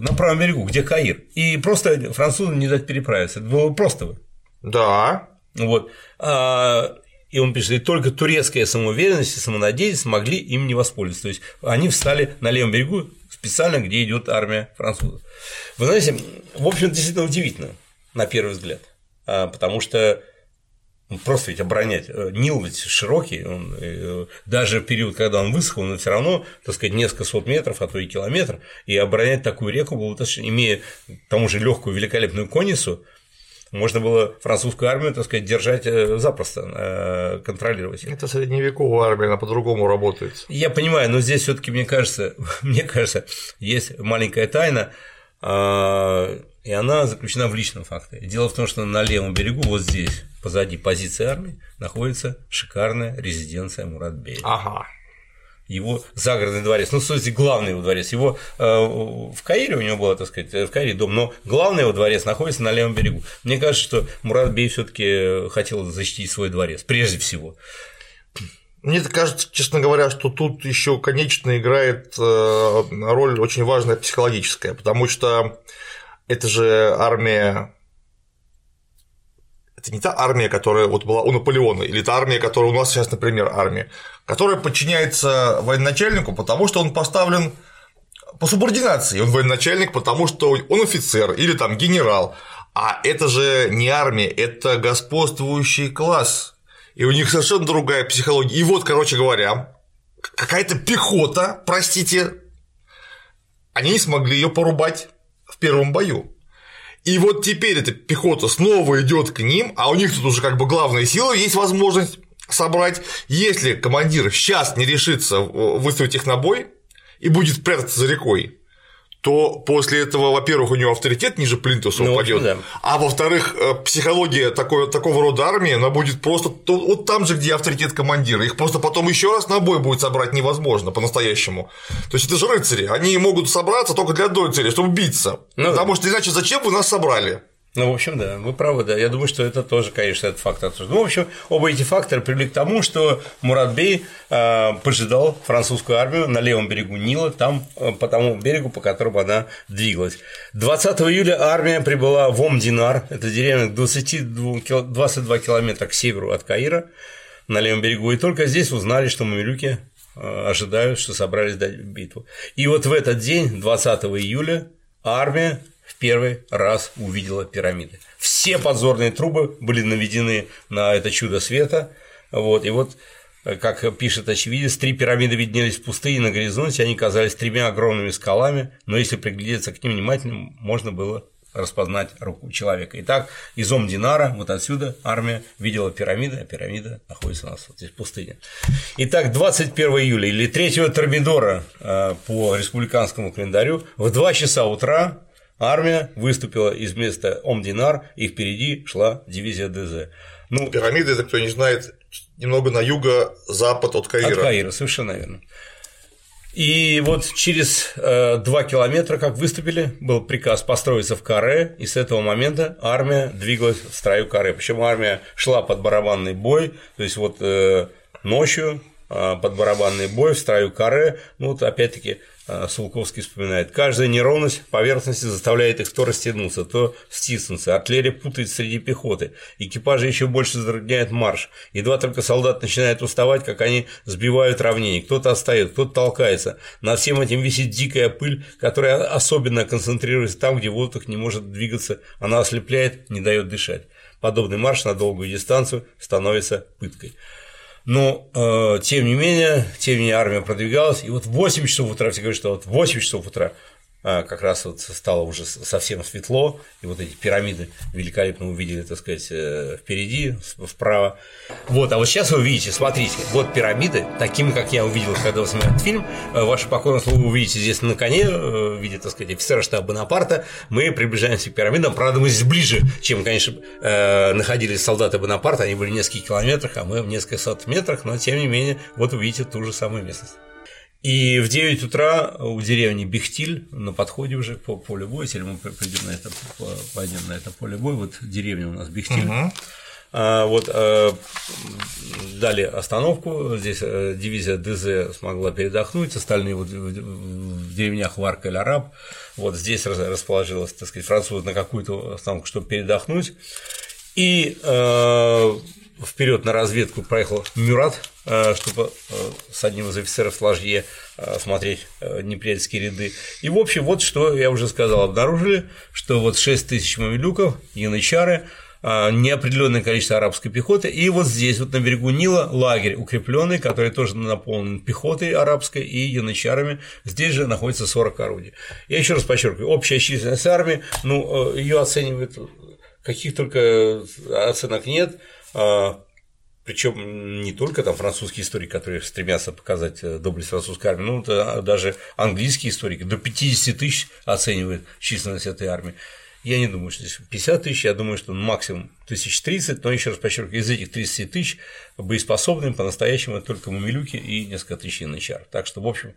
на правом берегу, где Каир, и просто французам не дать переправиться. Это было просто бы. Да. Вот. А, и он пишет, и только турецкая самоуверенность и самонадеянность могли им не воспользоваться. То есть они встали на левом берегу специально, где идет армия французов. Вы знаете, в общем, действительно удивительно, на первый взгляд, а, потому что просто ведь оборонять. Э, Нил ведь широкий, он, э, даже в период, когда он высох, он все равно, так сказать, несколько сот метров, а то и километр, и оборонять такую реку было имея к тому же легкую великолепную конницу, можно было французскую армию, так сказать, держать э, запросто, контролировать. Это средневековая армия, она по-другому работает. Я понимаю, но здесь все-таки, мне кажется, мне кажется, есть маленькая тайна, а, и она заключена в личном факторе. Дело в том, что на левом берегу, вот здесь, позади позиции армии, находится шикарная резиденция Муратбея. Ага. Его загородный дворец, ну, в главный его дворец. Его э, в Каире у него было, так сказать, в Каире дом, но главный его дворец находится на левом берегу. Мне кажется, что Муратбей все-таки хотел защитить свой дворец, прежде всего. Мне кажется, честно говоря, что тут еще конечно играет э, роль очень важная психологическая, потому что это же армия это не та армия, которая вот была у Наполеона, или та армия, которая у нас сейчас, например, армия, которая подчиняется военачальнику, потому что он поставлен по субординации, он военачальник, потому что он офицер или там генерал, а это же не армия, это господствующий класс, и у них совершенно другая психология. И вот, короче говоря, какая-то пехота, простите, они не смогли ее порубать в первом бою. И вот теперь эта пехота снова идет к ним, а у них тут уже как бы главная сила, есть возможность собрать. Если командир сейчас не решится выставить их на бой и будет прятаться за рекой, то после этого, во-первых, у него авторитет ниже плинтуса ну, упадет, да. а во-вторых, э, психология такой, такого рода армии, она будет просто вот там же, где авторитет командира, их просто потом еще раз на бой будет собрать невозможно по-настоящему. То есть это же рыцари, они могут собраться только для одной цели, чтобы биться, ну, потому да. что иначе зачем вы нас собрали? Ну, в общем, да, вы правы, да. Я думаю, что это тоже, конечно, этот фактор. Ну, в общем, оба эти факторы привели к тому, что Муратбей э, поджидал французскую армию на левом берегу Нила, там э, по тому берегу, по которому она двигалась. 20 июля армия прибыла в Омдинар, это деревня 22, 22 километра к северу от Каира. на левом берегу, и только здесь узнали, что мамилюки э, ожидают, что собрались дать битву. И вот в этот день, 20 июля, армия в первый раз увидела пирамиды. Все подзорные трубы были наведены на это чудо света, вот, и вот Э, как пишет очевидец, три пирамиды виднелись в пустыне на горизонте, они казались тремя огромными скалами, но если приглядеться к ним внимательно, можно было распознать руку человека. Итак, из Ом-Динара, вот отсюда армия видела пирамиды, а пирамида находится у нас вот здесь в пустыне. Итак, 21 июля или 3 Термидора э, по республиканскому календарю в 2 часа утра армия выступила из места Ом-Динар, и впереди шла дивизия ДЗ. Ну, пирамиды, это кто не знает, немного на юго-запад от Каира. От Каира, совершенно верно. И вот через э, два километра, как выступили, был приказ построиться в каре, и с этого момента армия двигалась в строю каре. Причем армия шла под барабанный бой, то есть вот э, ночью под барабанный бой в строю каре, ну вот опять-таки а, Сулковский вспоминает, каждая неровность поверхности заставляет их то растянуться, то стиснуться, артиллерия путает среди пехоты, экипажи еще больше затрудняют марш, едва только солдат начинает уставать, как они сбивают равнение, кто-то отстает, кто-то толкается, над всем этим висит дикая пыль, которая особенно концентрируется там, где воздух не может двигаться, она ослепляет, не дает дышать. Подобный марш на долгую дистанцию становится пыткой. Но, э, тем не менее, тем не менее, армия продвигалась, и вот в 8 часов утра, все говорят, что вот в 8 часов утра как раз вот стало уже совсем светло, и вот эти пирамиды великолепно увидели, так сказать, э, впереди, вправо. Вот, а вот сейчас вы увидите, смотрите, вот пирамиды, такими, как я увидел, когда вы смотрели этот фильм, э, ваше покорное слово вы увидите здесь на коне, э, в виде, так сказать, офицера штаба Бонапарта, мы приближаемся к пирамидам, правда, мы здесь ближе, чем, конечно, находились солдаты Бонапарта, они были в нескольких километрах, а мы в нескольких сот метрах, но, тем не менее, вот вы видите ту же самую местность. И в 9 утра у деревни Бехтиль на подходе уже по полю боя, если мы придем на это, пойдем на это поле боя, вот деревня у нас Бехтиль. Угу. А, вот а, дали остановку, здесь э, дивизия ДЗ смогла передохнуть, остальные вот в деревнях Варк или Араб, вот здесь расположилась, так сказать, французы на какую-то остановку, чтобы передохнуть. И э, вперед на разведку проехал Мюрат, э, чтобы э, с одним из офицеров Ложье э, смотреть неприятельские ряды. И, в общем, вот что я уже сказал, обнаружили, что вот 6 тысяч мамилюков, янычары, неопределенное количество арабской пехоты, и вот здесь, вот на берегу Нила, лагерь укрепленный, который тоже наполнен пехотой арабской и янычарами, здесь же находится 40 орудий. Я еще раз подчеркиваю, общая численность армии, ну, ее оценивают, каких только оценок нет, причем не только там французские историки, которые стремятся показать э, доблесть французской армии, ну, а даже английские историки до 50 тысяч оценивают численность этой армии. Я не думаю, что здесь 50 тысяч, я думаю, что максимум 1030, но еще раз подчеркиваю, из этих 30 тысяч боеспособными по-настоящему только мамилюки и несколько тысяч янычар. Так что, в общем,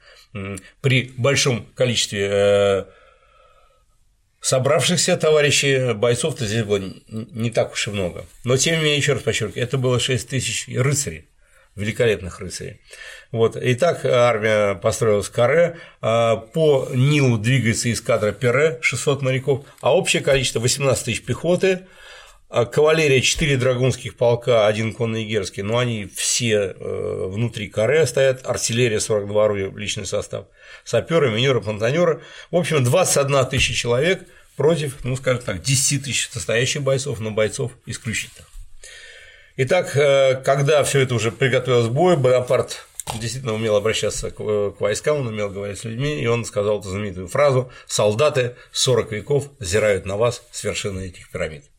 при большом количестве э, собравшихся товарищей бойцов-то здесь было не так уж и много. Но тем не менее, еще раз подчеркиваю, это было 6 тысяч рыцарей, великолепных рыцарей. Вот. Итак, армия построилась Каре, а, по Нилу двигается эскадра Пере, 600 моряков, а общее количество 18 тысяч пехоты, кавалерия 4 драгунских полка, один конный герский, но они все э, внутри каре стоят, артиллерия 42 орудия, личный состав, саперы, минеры, плантанеры. В общем, 21 тысяча человек против, ну, скажем так, 10 тысяч состоящих бойцов, но бойцов исключительных. Итак, э, когда все это уже приготовилось к бою, Бонапарт действительно умел обращаться к, к войскам, он умел говорить с людьми, и он сказал эту знаменитую фразу «Солдаты 40 веков взирают на вас с вершины этих пирамид».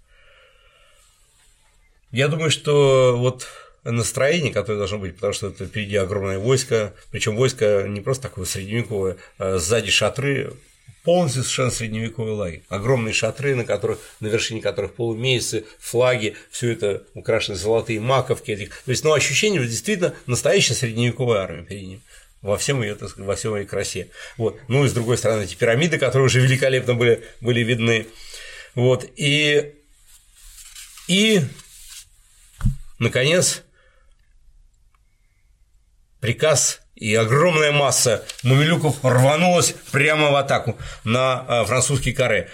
Я думаю, что вот настроение, которое должно быть, потому что это впереди огромное войско, причем войско не просто такое средневековое, а сзади шатры, полностью совершенно средневековый лагерь. Огромные шатры, на, которых, на вершине которых полумесяцы, флаги, все это украшены золотые маковки. Этих. То есть, ну, ощущение, действительно настоящая средневековая армия перед ним во всем ее, во всем ее красе. Вот. Ну и с другой стороны, эти пирамиды, которые уже великолепно были, были видны. Вот. И, и Наконец, приказ и огромная масса мумилюков рванулась прямо в атаку на а, французский каре.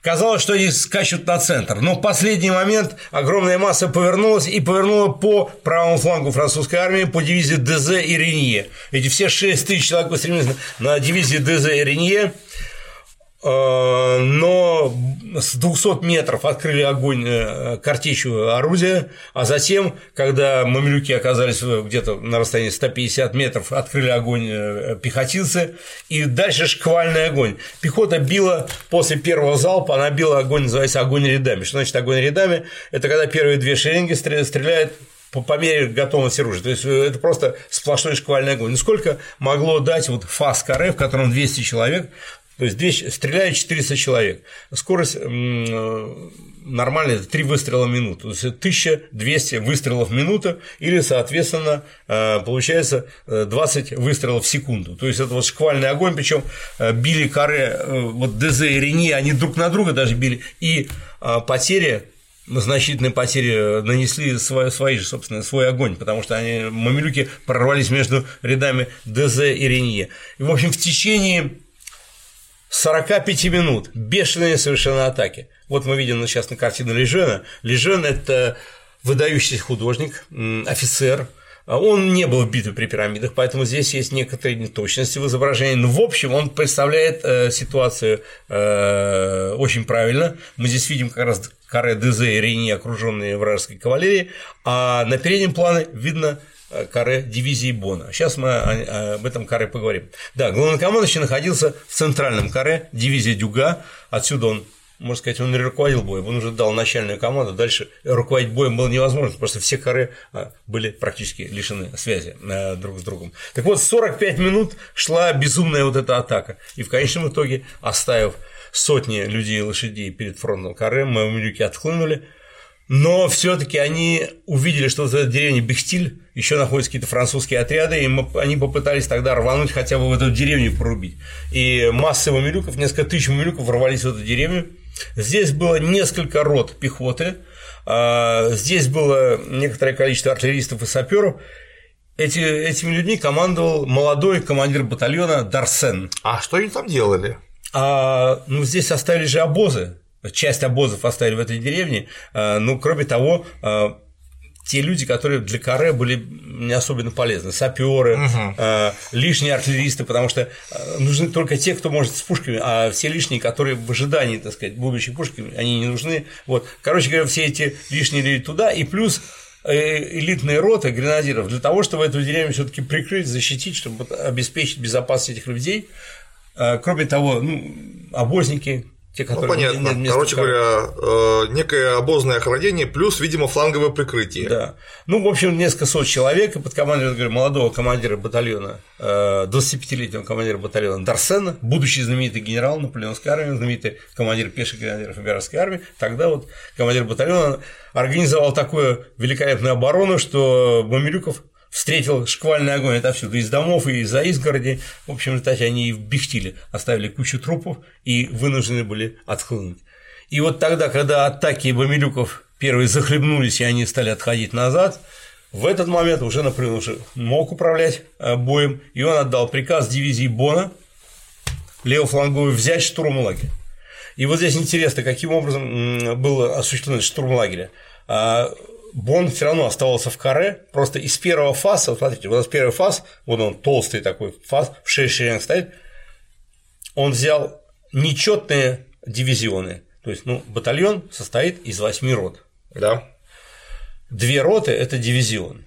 Казалось, что они скачут на центр, но в последний момент огромная масса повернулась и повернула по правому флангу французской армии по дивизии ДЗ и Ренье. Эти все 6 тысяч человек устремились на дивизии ДЗ и Ренье, Э, но с 200 метров открыли огонь э, картечью орудия, а затем, когда мамилюки оказались где-то на расстоянии 150 метров, открыли огонь э, пехотинцы, и дальше шквальный огонь. Пехота била после первого залпа, она била огонь, называется огонь рядами. Что значит огонь рядами? Это когда первые две шеренги стреляют по, по мере готовности оружия. То есть это просто сплошной шквальный огонь. Ну сколько могло дать вот фас каре, в котором 200 человек, то есть здесь стреляют 400 человек. Скорость нормальная – это 3 выстрела в минуту. То есть 1200 выстрелов в минуту или, соответственно, э, получается 20 э, выстрелов в секунду. То есть это вот шквальный огонь, причем э, били каре, вот ДЗ и Рени, они друг на друга даже били, и потери значительные потери нанесли свои, свои же, собственно, свой огонь, потому что они, мамилюки прорвались между рядами ДЗ и Ренье. И, в общем, в течение 45 минут, бешеные совершенно атаки. Вот мы видим сейчас на картине Лежена. Лежен – это выдающийся художник, офицер, он не был в битве при пирамидах, поэтому здесь есть некоторые неточности в изображении. Но в общем он представляет э, ситуацию э, очень правильно. Мы здесь видим как раз каре Дезе и Рени, окруженные вражеской кавалерией, а на переднем плане видно каре дивизии Бона. Сейчас мы об этом каре поговорим. Да, главнокомандующий находился в центральном каре дивизии Дюга, отсюда он можно сказать, он не руководил боем, он уже дал начальную команду, дальше руководить боем было невозможно, просто все коры а, были практически лишены связи э, друг с другом. Так вот, 45 минут шла безумная вот эта атака, и в конечном итоге, оставив сотни людей и лошадей перед фронтом каре, мамилюки отхлынули, но все-таки они увидели, что в этой деревне Бехтиль еще находятся какие-то французские отряды, и мы, они попытались тогда рвануть хотя бы в эту деревню порубить. И масса мамилюков, несколько тысяч мамилюков ворвались в эту деревню. Здесь было несколько рот пехоты, а, здесь было некоторое количество артиллеристов и саперов. Эти, этими людьми командовал молодой командир батальона Дарсен. А что они там делали? А, ну, здесь оставили же обозы часть обозов оставили в этой деревне. А, ну, кроме того, а, те люди, которые для каре были не особенно полезны, саперы, угу. лишние артиллеристы, потому что нужны только те, кто может с пушками, а все лишние, которые в ожидании, так сказать, будущих пушками, они не нужны. Вот. Короче говоря, все эти лишние люди туда, и плюс э, элитные роты гренадиров для того, чтобы эту деревню все-таки прикрыть, защитить, чтобы обеспечить безопасность этих людей. Кроме того, ну, обозники, те, ну, которые ну, понятно. Короче говоря, э, некое обозное охранение плюс, видимо, фланговое прикрытие. Да. Ну, в общем, несколько сот человек, и под командой говорю, молодого командира батальона, 25-летнего э, командира батальона Дарсена, будущий знаменитый генерал наполеонской армии, знаменитый командир пеших гренадеров императорской армии, тогда вот командир батальона организовал такую великолепную оборону, что Мамилюков встретил шквальный огонь отовсюду, из домов и из-за изгороди. В общем, результате они и в Бехтиле оставили кучу трупов и вынуждены были отхлынуть. И вот тогда, когда атаки Бамилюков первые захлебнулись, и они стали отходить назад, в этот момент уже Наполеон уже мог управлять э, боем, и он отдал приказ дивизии Бона левофланговой взять штурм лагеря. И вот здесь интересно, каким образом был осуществлен штурм лагеря. Бон все равно оставался в каре, просто из первого фаса, вот смотрите, у нас первый фаз, вот он толстый такой фаз, в 6 шеренг стоит, он взял нечетные дивизионы, то есть, ну, батальон состоит из 8 рот. Да. Две роты – это дивизион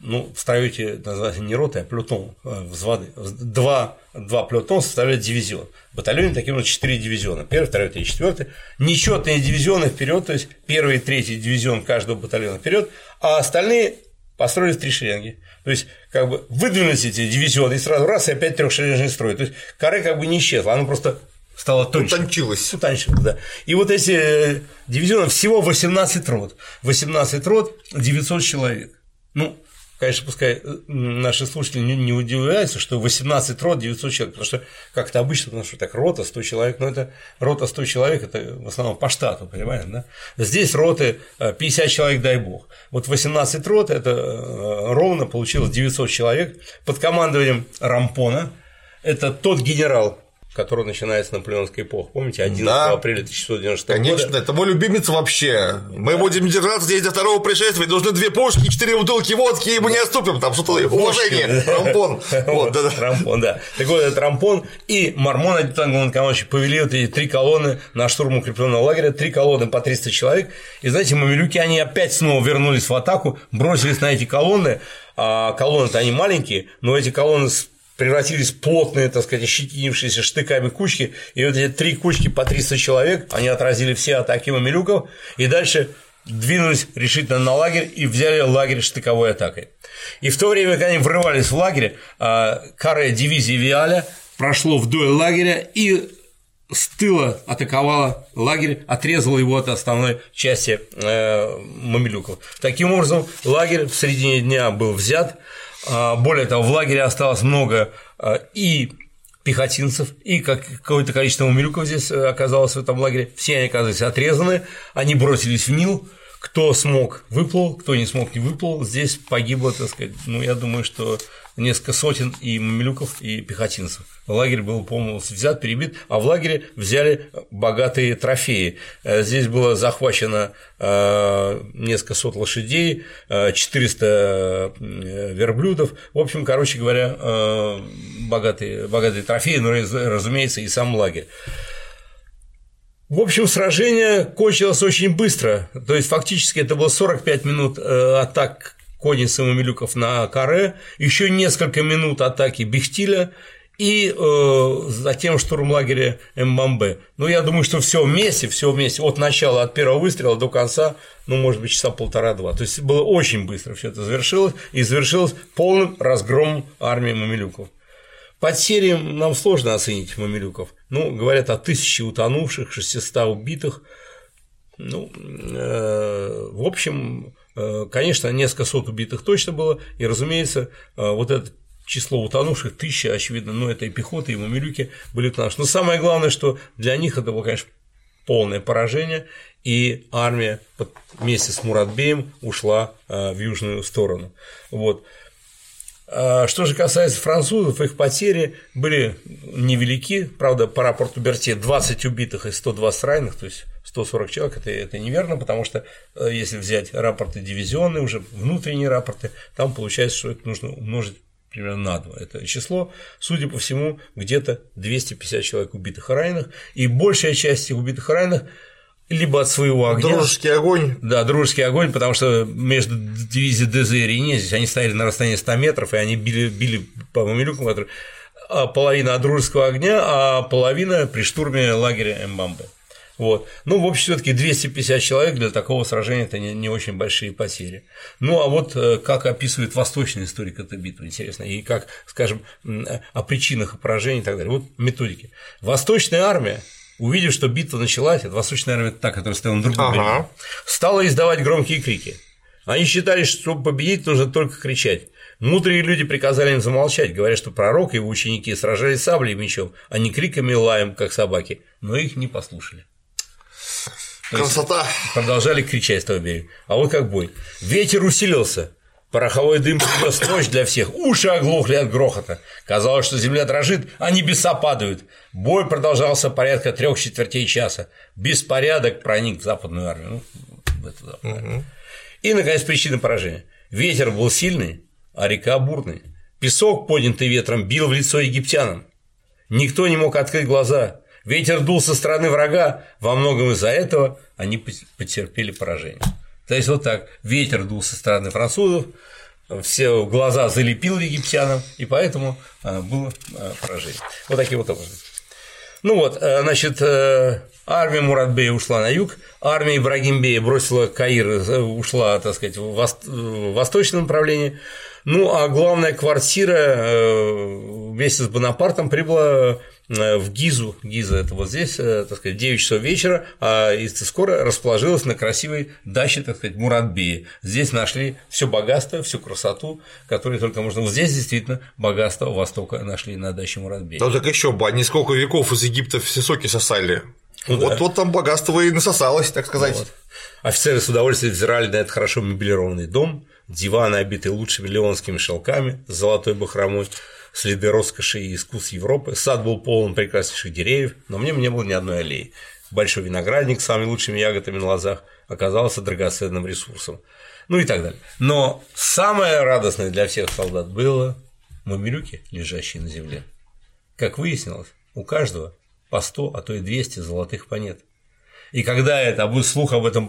ну, в стройте называется не роты, а плютон, э, взводы. Два, два плютона составляют дивизион. В батальоне таким вот четыре дивизиона. Первый, второй, третий, четвертый. Нечетные дивизионы вперед, то есть первый и третий дивизион каждого батальона вперед, а остальные построили три шеренги. То есть, как бы выдвинулись эти дивизионы и сразу раз и опять трехшеренжный строй. То есть каре как бы не исчезла, она просто стала тоньше. Утончилась. Утончилась, да. И вот эти э, дивизионы всего 18 рот. 18 рот, 900 человек. Ну, конечно, пускай э, наши слушатели не, удивляются, что 18 рот 900 человек, потому что как-то обычно, потому что так рота 100 человек, но это рота 100 человек, это в основном по штату, понимаете, да? Здесь роты 50 э, человек, дай бог. Вот 18 рот, это э, ровно получилось 900 человек под командованием Рампона, это тот генерал, который начинается наполеонская эпоха. Помните, 11 Да. апреля 1696 Конечно, года. это мой любимец вообще. Мы будем держаться здесь до второго пришествия. Нужны две пушки, четыре бутылки водки, и мы не отступим. Там что-то уважение. Рампон. Вот, да, да. Рампон, да. Так вот, этот Рампон и Мормон, адъютант главнокомандующий, повели вот эти три колонны на штурм укрепленного лагеря, три колонны по 300 человек. И знаете, мамилюки, они опять снова вернулись в атаку, бросились на эти колонны, а колонны-то они маленькие, но эти колонны с- превратились в плотные, так сказать, ощетинившиеся штыками кучки, и вот эти три кучки по 300 человек, они отразили все атаки мамилюков, и дальше двинулись решительно на лагерь и взяли лагерь штыковой атакой. И в то время, когда они врывались в лагерь, а, карая дивизии Виаля прошло вдоль лагеря и с тыла атаковала лагерь, отрезала его от основной части э, мамилюков. Таким образом, лагерь в середине дня был взят. А, Более того, в лагере осталось много а, и пехотинцев, и как- какое-то количество мамилюков здесь э, оказалось в этом лагере. Все они оказались отрезаны, они бросились в Нил. Кто смог, выплыл, кто не смог, не выплыл. Здесь погибло, так сказать, ну, я думаю, что несколько сотен и мамилюков, и пехотинцев. Лагерь был полностью взят, перебит, а в лагере взяли богатые трофеи. Э, Здесь было захвачено э, несколько сот лошадей, э, 400 э, верблюдов. В общем, короче говоря, богатые, богатые трофеи, но, раз- разумеется, и сам лагерь. В общем, сражение кончилось очень быстро. То есть, фактически, это было 45 минут атак конницы Мамилюков на Каре, еще несколько минут атаки Бехтиля и э, затем штурм лагеря Мбамбе. Ну, я думаю, что все вместе, все вместе, от начала, от первого выстрела до конца, ну, может быть, часа полтора-два. То есть, было очень быстро все это завершилось, и завершилось полным разгромом армии Мамилюков. Потери нам сложно оценить мамилюков. Ну, говорят о тысяче утонувших, 600 убитых. Ну, э, в общем, конечно, несколько сот убитых точно было, и, разумеется, э, вот это число утонувших, тысяча, очевидно, ну, это и пехота, и мамилюки были нашим. Но самое главное, что для них это было, конечно, полное поражение, и армия вместе с Муратбеем ушла э, в южную сторону. Вот. Что же касается французов, их потери были невелики, правда, по рапорту Берте 20 убитых и 120 раненых, то есть 140 человек, это, это неверно, потому что э, если взять рапорты дивизионные, уже внутренние рапорты, там получается, что это нужно умножить примерно на 2. Это число, судя по всему, где-то 250 человек убитых и раненых, и большая часть этих убитых и раненых либо от своего огня, Дружеский огонь. да, дружеский огонь, потому что между дивизией ДЗ и Рене здесь они стояли на расстоянии 100 метров, и они били, били по мамилюкам, которые а половина от дружеского огня, а половина при штурме лагеря Мбамбе. Вот. Ну, в общем, все-таки 250 человек для такого сражения это не, не очень большие потери. Ну, а вот э, как описывает восточный историк эту битву, интересно, и как, скажем, о причинах поражения и так далее. Вот методики. Восточная армия, увидев, что битва началась, это восточная армия, это та, которая стояла на другом Ага. берегу, стала издавать громкие крики. Они считали, что чтобы победить, нужно только кричать. Мудрые люди приказали им замолчать, говоря, что пророк и его ученики сражались саблей и мечом, а не криками и лаем, как собаки. Но их не послушали. Красота. Продолжали кричать с того берега. А вот как бой. Ветер усилился. Пороховой дым принес ночь для всех. Уши оглохли от грохота. Казалось, что земля дрожит, а небеса падают. Бой продолжался порядка трех четвертей часа. Беспорядок проник в западную армию. Ну, в эту западную армию. И, наконец, причина поражения. Ветер был сильный, а река бурный. Песок, поднятый ветром, бил в лицо египтянам. Никто не мог открыть глаза. Ветер дул со стороны врага, во многом из-за этого они пот- потерпели поражение. То есть вот так, ветер дул со стороны французов, все глаза залепил египтянам, и поэтому а, было а, поражение. Вот таким вот образом. Ну вот, э, значит, э, армия Муратбея ушла на юг, армия Ибрагимбея бросила Каир, э, ушла, так сказать, в вос- в восточном направлении. Ну, а главная квартира вместе с Бонапартом прибыла в Гизу. Гиза – это вот здесь, э, так сказать, в 9 часов вечера, а из скоро расположилась на красивой даче, так сказать, Муратбея. Здесь нашли все богатство, всю красоту, которую только можно. Вот здесь действительно богатство Востока нашли на даче Муратбея. Ну так еще бы, они сколько веков из Египта все соки сосали. Ну вот, да. вот там богатство и насосалось, так сказать. Вот. Офицеры с удовольствием взирали на этот хорошо мебелированный дом, диваны, обитые лучшими леонскими шелками с золотой бахромой, следы роскоши и искусств Европы. Сад был полон прекраснейших деревьев, но мне не было ни одной аллеи. Большой виноградник с самыми лучшими ягодами на лозах оказался драгоценным ресурсом. Ну и так далее. Но самое радостное для всех солдат было мамилюки, лежащие на земле. Как выяснилось, у каждого по 100, а то и 200 золотых монет. И когда это слух об этом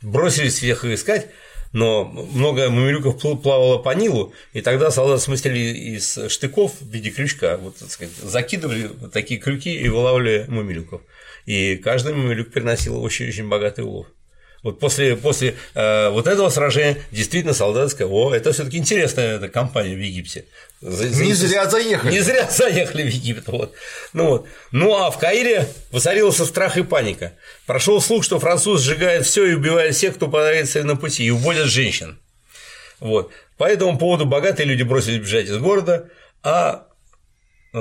бросились всех искать, но много мамилюков плавало по Нилу, и тогда солдаты смыслили из штыков в виде крючка, вот, так сказать, закидывали такие крюки и вылавливали мамилюков. И каждый мамилюк приносил очень-очень богатый улов. Вот после, после э, вот этого сражения действительно солдаты сказали, о, это все таки интересная эта компания в Египте. За, не зря заехали. Не зря заехали в Египет. Вот. Ну, вот. ну а в Каире воцарился страх и паника. Прошел слух, что француз сжигает все и убивает всех, кто появится на пути, и уводят женщин. Вот. По этому поводу богатые люди бросились бежать из города, а э,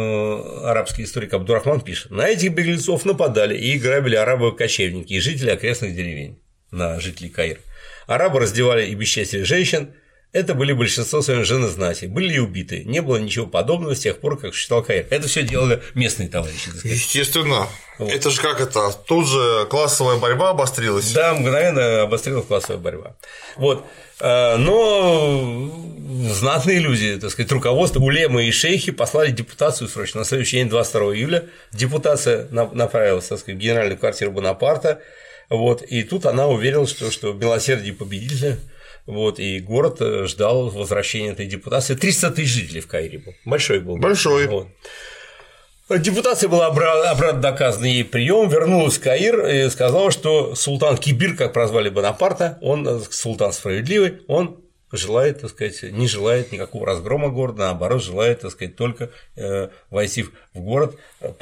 арабский историк Абдурахман пишет, на этих беглецов нападали и грабили арабы-кочевники и жители окрестных деревень на жителей Каира. Арабы раздевали и бесчестили женщин, это были большинство своих жены знати, были ли убиты. Не было ничего подобного с тех пор, как считал Каир. Это все делали местные товарищи. Естественно. Вот. Это же как это? Тут же классовая борьба обострилась. Да, мгновенно обострилась классовая борьба. Вот. Э, но знатные люди, так сказать, руководство, улемы и шейхи послали депутацию срочно. На следующий день, 22 июля, депутация направилась так сказать, в генеральную квартиру Бонапарта, вот, и тут она уверила, что, что милосердие победителя, вот, и город э, ждал возвращения этой депутации. 300 тысяч жителей в Каире был. Большой был. Большой. Вот. Депутация была обратно доказана ей прием, вернулась в Каир и сказала, что султан Кибир, как прозвали Бонапарта, он э, султан справедливый, он желает, так сказать, не желает никакого разгрома города, наоборот, желает, так сказать, только э, войти в город в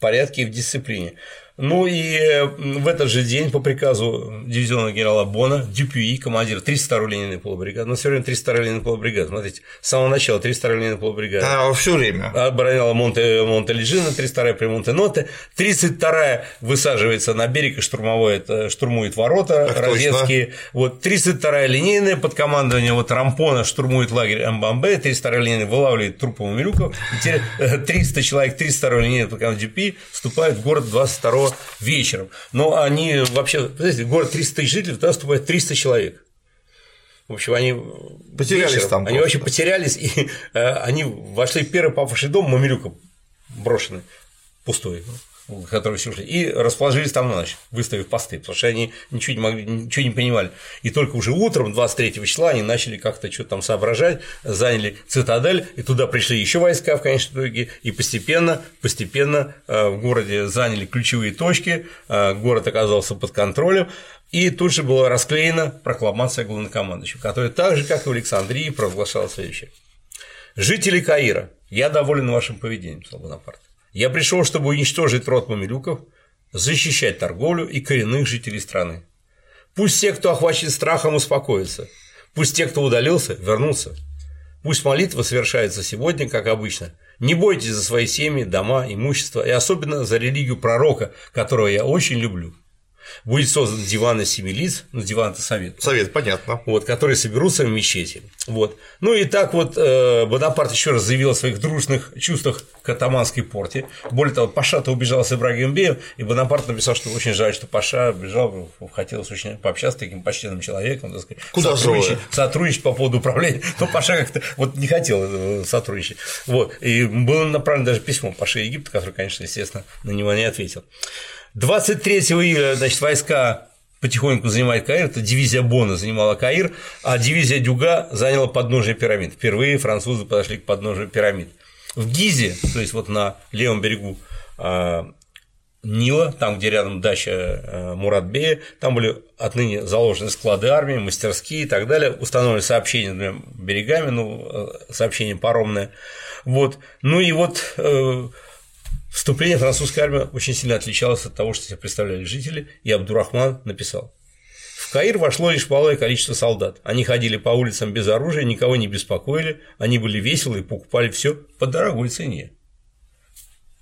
порядке и в дисциплине. Ну и э, в этот же день по приказу дивизиона генерала Бона Дюпюи, командир 302-й линейной полубригады, но все время 302-й линейной полубригады, смотрите, с самого начала 302-й линейной полубригады. А, все время. Обороняла Монте, Монте-Лежина, 302-я при Монте-Ноте, 32-я высаживается на берег и штурмует, э, штурмует ворота так розетские, точно. вот 32-я линейная под командованием вот Рампона штурмует лагерь Мбамбе, 32-я линейная вылавливает трупы Мамилюков, и 300 человек 302-й линейной под командованием Дюпи вступают в город 22 вечером. Но они вообще, знаете, город 300 тысяч жителей, туда вступает 300 человек. В общем, они потерялись вечером, там. Они вообще потерялись, и э, они вошли в первый павший дом Мамилюка брошенный, пустой которые все ушли, и расположились там на ночь, выставив посты, потому что они ничего не могли, ничего не понимали. И только уже утром, 23 числа, они начали как-то что-то там соображать, заняли цитадель, и туда пришли еще войска в конечном итоге, и постепенно, постепенно э, в городе заняли ключевые точки, э, город оказался под контролем, и тут же была расклеена прокламация главнокомандующего, которая так же, как и в Александрии, провозглашала следующее. Жители Каира, я доволен вашим поведением, сказал Бонапарт. Я пришел, чтобы уничтожить род мамилюков, защищать торговлю и коренных жителей страны. Пусть те, кто охвачен страхом, успокоятся. Пусть те, кто удалился, вернутся. Пусть молитва совершается сегодня, как обычно. Не бойтесь за свои семьи, дома, имущество и особенно за религию пророка, которого я очень люблю будет создан диван из семи лиц, ну, диван – это совет. Совет, понятно. Вот, которые соберутся в мечети. Вот. Ну и так вот э, Бонапарт еще раз заявил о своих дружных чувствах к атаманской порте. Более того, Паша-то убежал с Ибрагимом Беем, и Бонапарт написал, что очень жаль, что Паша бежал, хотелось очень пообщаться с таким почтенным человеком, так сказать, Куда сотрудничать, сотрудничать по поводу управления. Но Паша как-то вот не хотел э, сотрудничать. Вот. И было направлено даже письмо Паше Египта, который, конечно, естественно, на него не ответил. 23 июля значит, войска потихоньку занимают Каир, это дивизия Бона занимала Каир, а дивизия Дюга заняла подножие пирамид. Впервые французы подошли к подножию пирамид. В Гизе, то есть вот на левом берегу а, Нила, там, где рядом дача а, Муратбея, там были отныне заложены склады армии, мастерские и так далее, установлены сообщения двумя берегами, ну, э, сообщение паромное. Вот. Ну и вот э, Вступление французской армии очень сильно отличалось от того, что себе представляли жители, и Абдурахман написал. В Каир вошло лишь малое количество солдат. Они ходили по улицам без оружия, никого не беспокоили, они были веселы и покупали все по дорогой цене.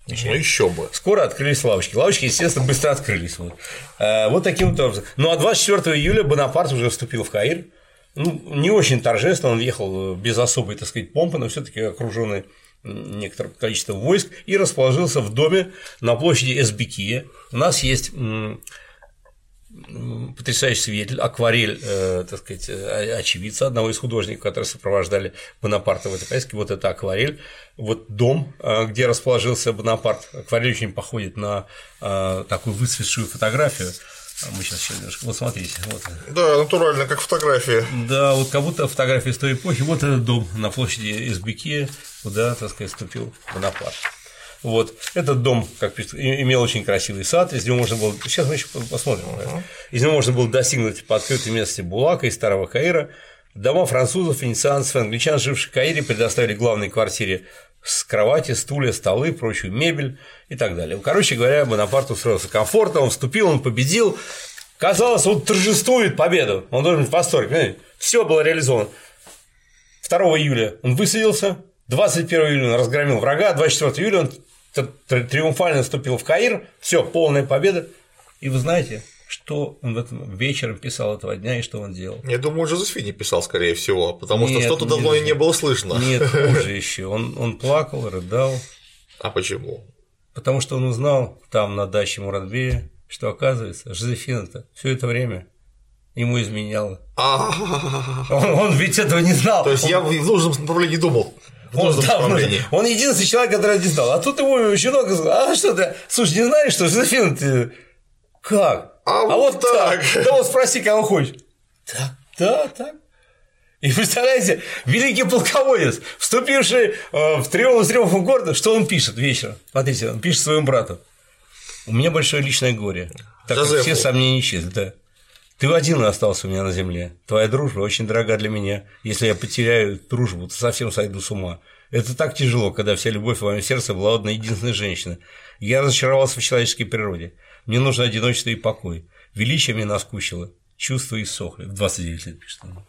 Ну еще бы. Скоро открылись лавочки. Лавочки, естественно, быстро открылись. Вот, а, вот таким вот образом. Ну а 24 июля Бонапарт уже вступил в Каир, ну, не очень торжественно, он въехал без особой, так сказать, помпы, но все таки окруженный некоторое количество войск и расположился в доме на площади Эсбекия. У нас есть потрясающий свидетель, акварель, э, так сказать, э, очевидца, одного из художников, которые сопровождали Бонапарта в этой поездке, вот это акварель, вот дом, э, где расположился Бонапарт, акварель очень походит на такую выцветшую фотографию, а мы сейчас еще немножко. Вот смотрите. Вот. Да, натурально, как фотография. Да, вот как будто фотография с той эпохи. Вот этот дом на площади Избеке, куда, так сказать, вступил Бонапарт. Вот. Этот дом, как пишет, имел очень красивый сад, из него можно было. Сейчас мы еще посмотрим. Uh-huh. Из него можно было достигнуть по открытой местности Булака и Старого Каира. Дома французов, венецианцев, англичан, живших в Каире, предоставили главной квартире с кровати, стулья, столы, прочую мебель и так далее. Короче говоря, Бонапарт устроился комфортно, он вступил, он победил. Казалось, он торжествует победу, он должен быть в восторге. Все было реализовано. 2 июля он высадился, 21 июля он разгромил врага, 24 июля он триумфально вступил в Каир, все, полная победа. И вы знаете, что он в этом вечером писал этого дня и что он делал? Я думаю, Жозефини писал, скорее всего, потому нет, что что-то давно и не было слышно. Нет, хуже еще. Он, он плакал, рыдал. А почему? Потому что он узнал там, на даче Муратбея, что, оказывается, Жозефина-то все это время ему изменяла. Он, он ведь этого не знал. То есть я в нужном направлении думал. Он, да, он, он единственный человек, который не знал. А тут ему щенок сказал, а что ты, слушай, не знаешь, что Жозефина ты как? А, а вот, вот так. так. Да вот спроси, кого хочешь. Так, да, так. И представляете, великий полководец, вступивший э, в триумф с триумфом города, что он пишет вечером? Смотрите, он пишет своему брату. У меня большое личное горе, так как все сомнения исчезли, да. Ты один остался у меня на земле. Твоя дружба очень дорога для меня. Если я потеряю дружбу, то совсем сойду с ума. Это так тяжело, когда вся любовь в моем сердце была одна единственная женщина. Я разочаровался в человеческой природе. Мне нужно одиночество и покой. Величие мне наскучило. Чувства иссохли. В 29 лет пишет он.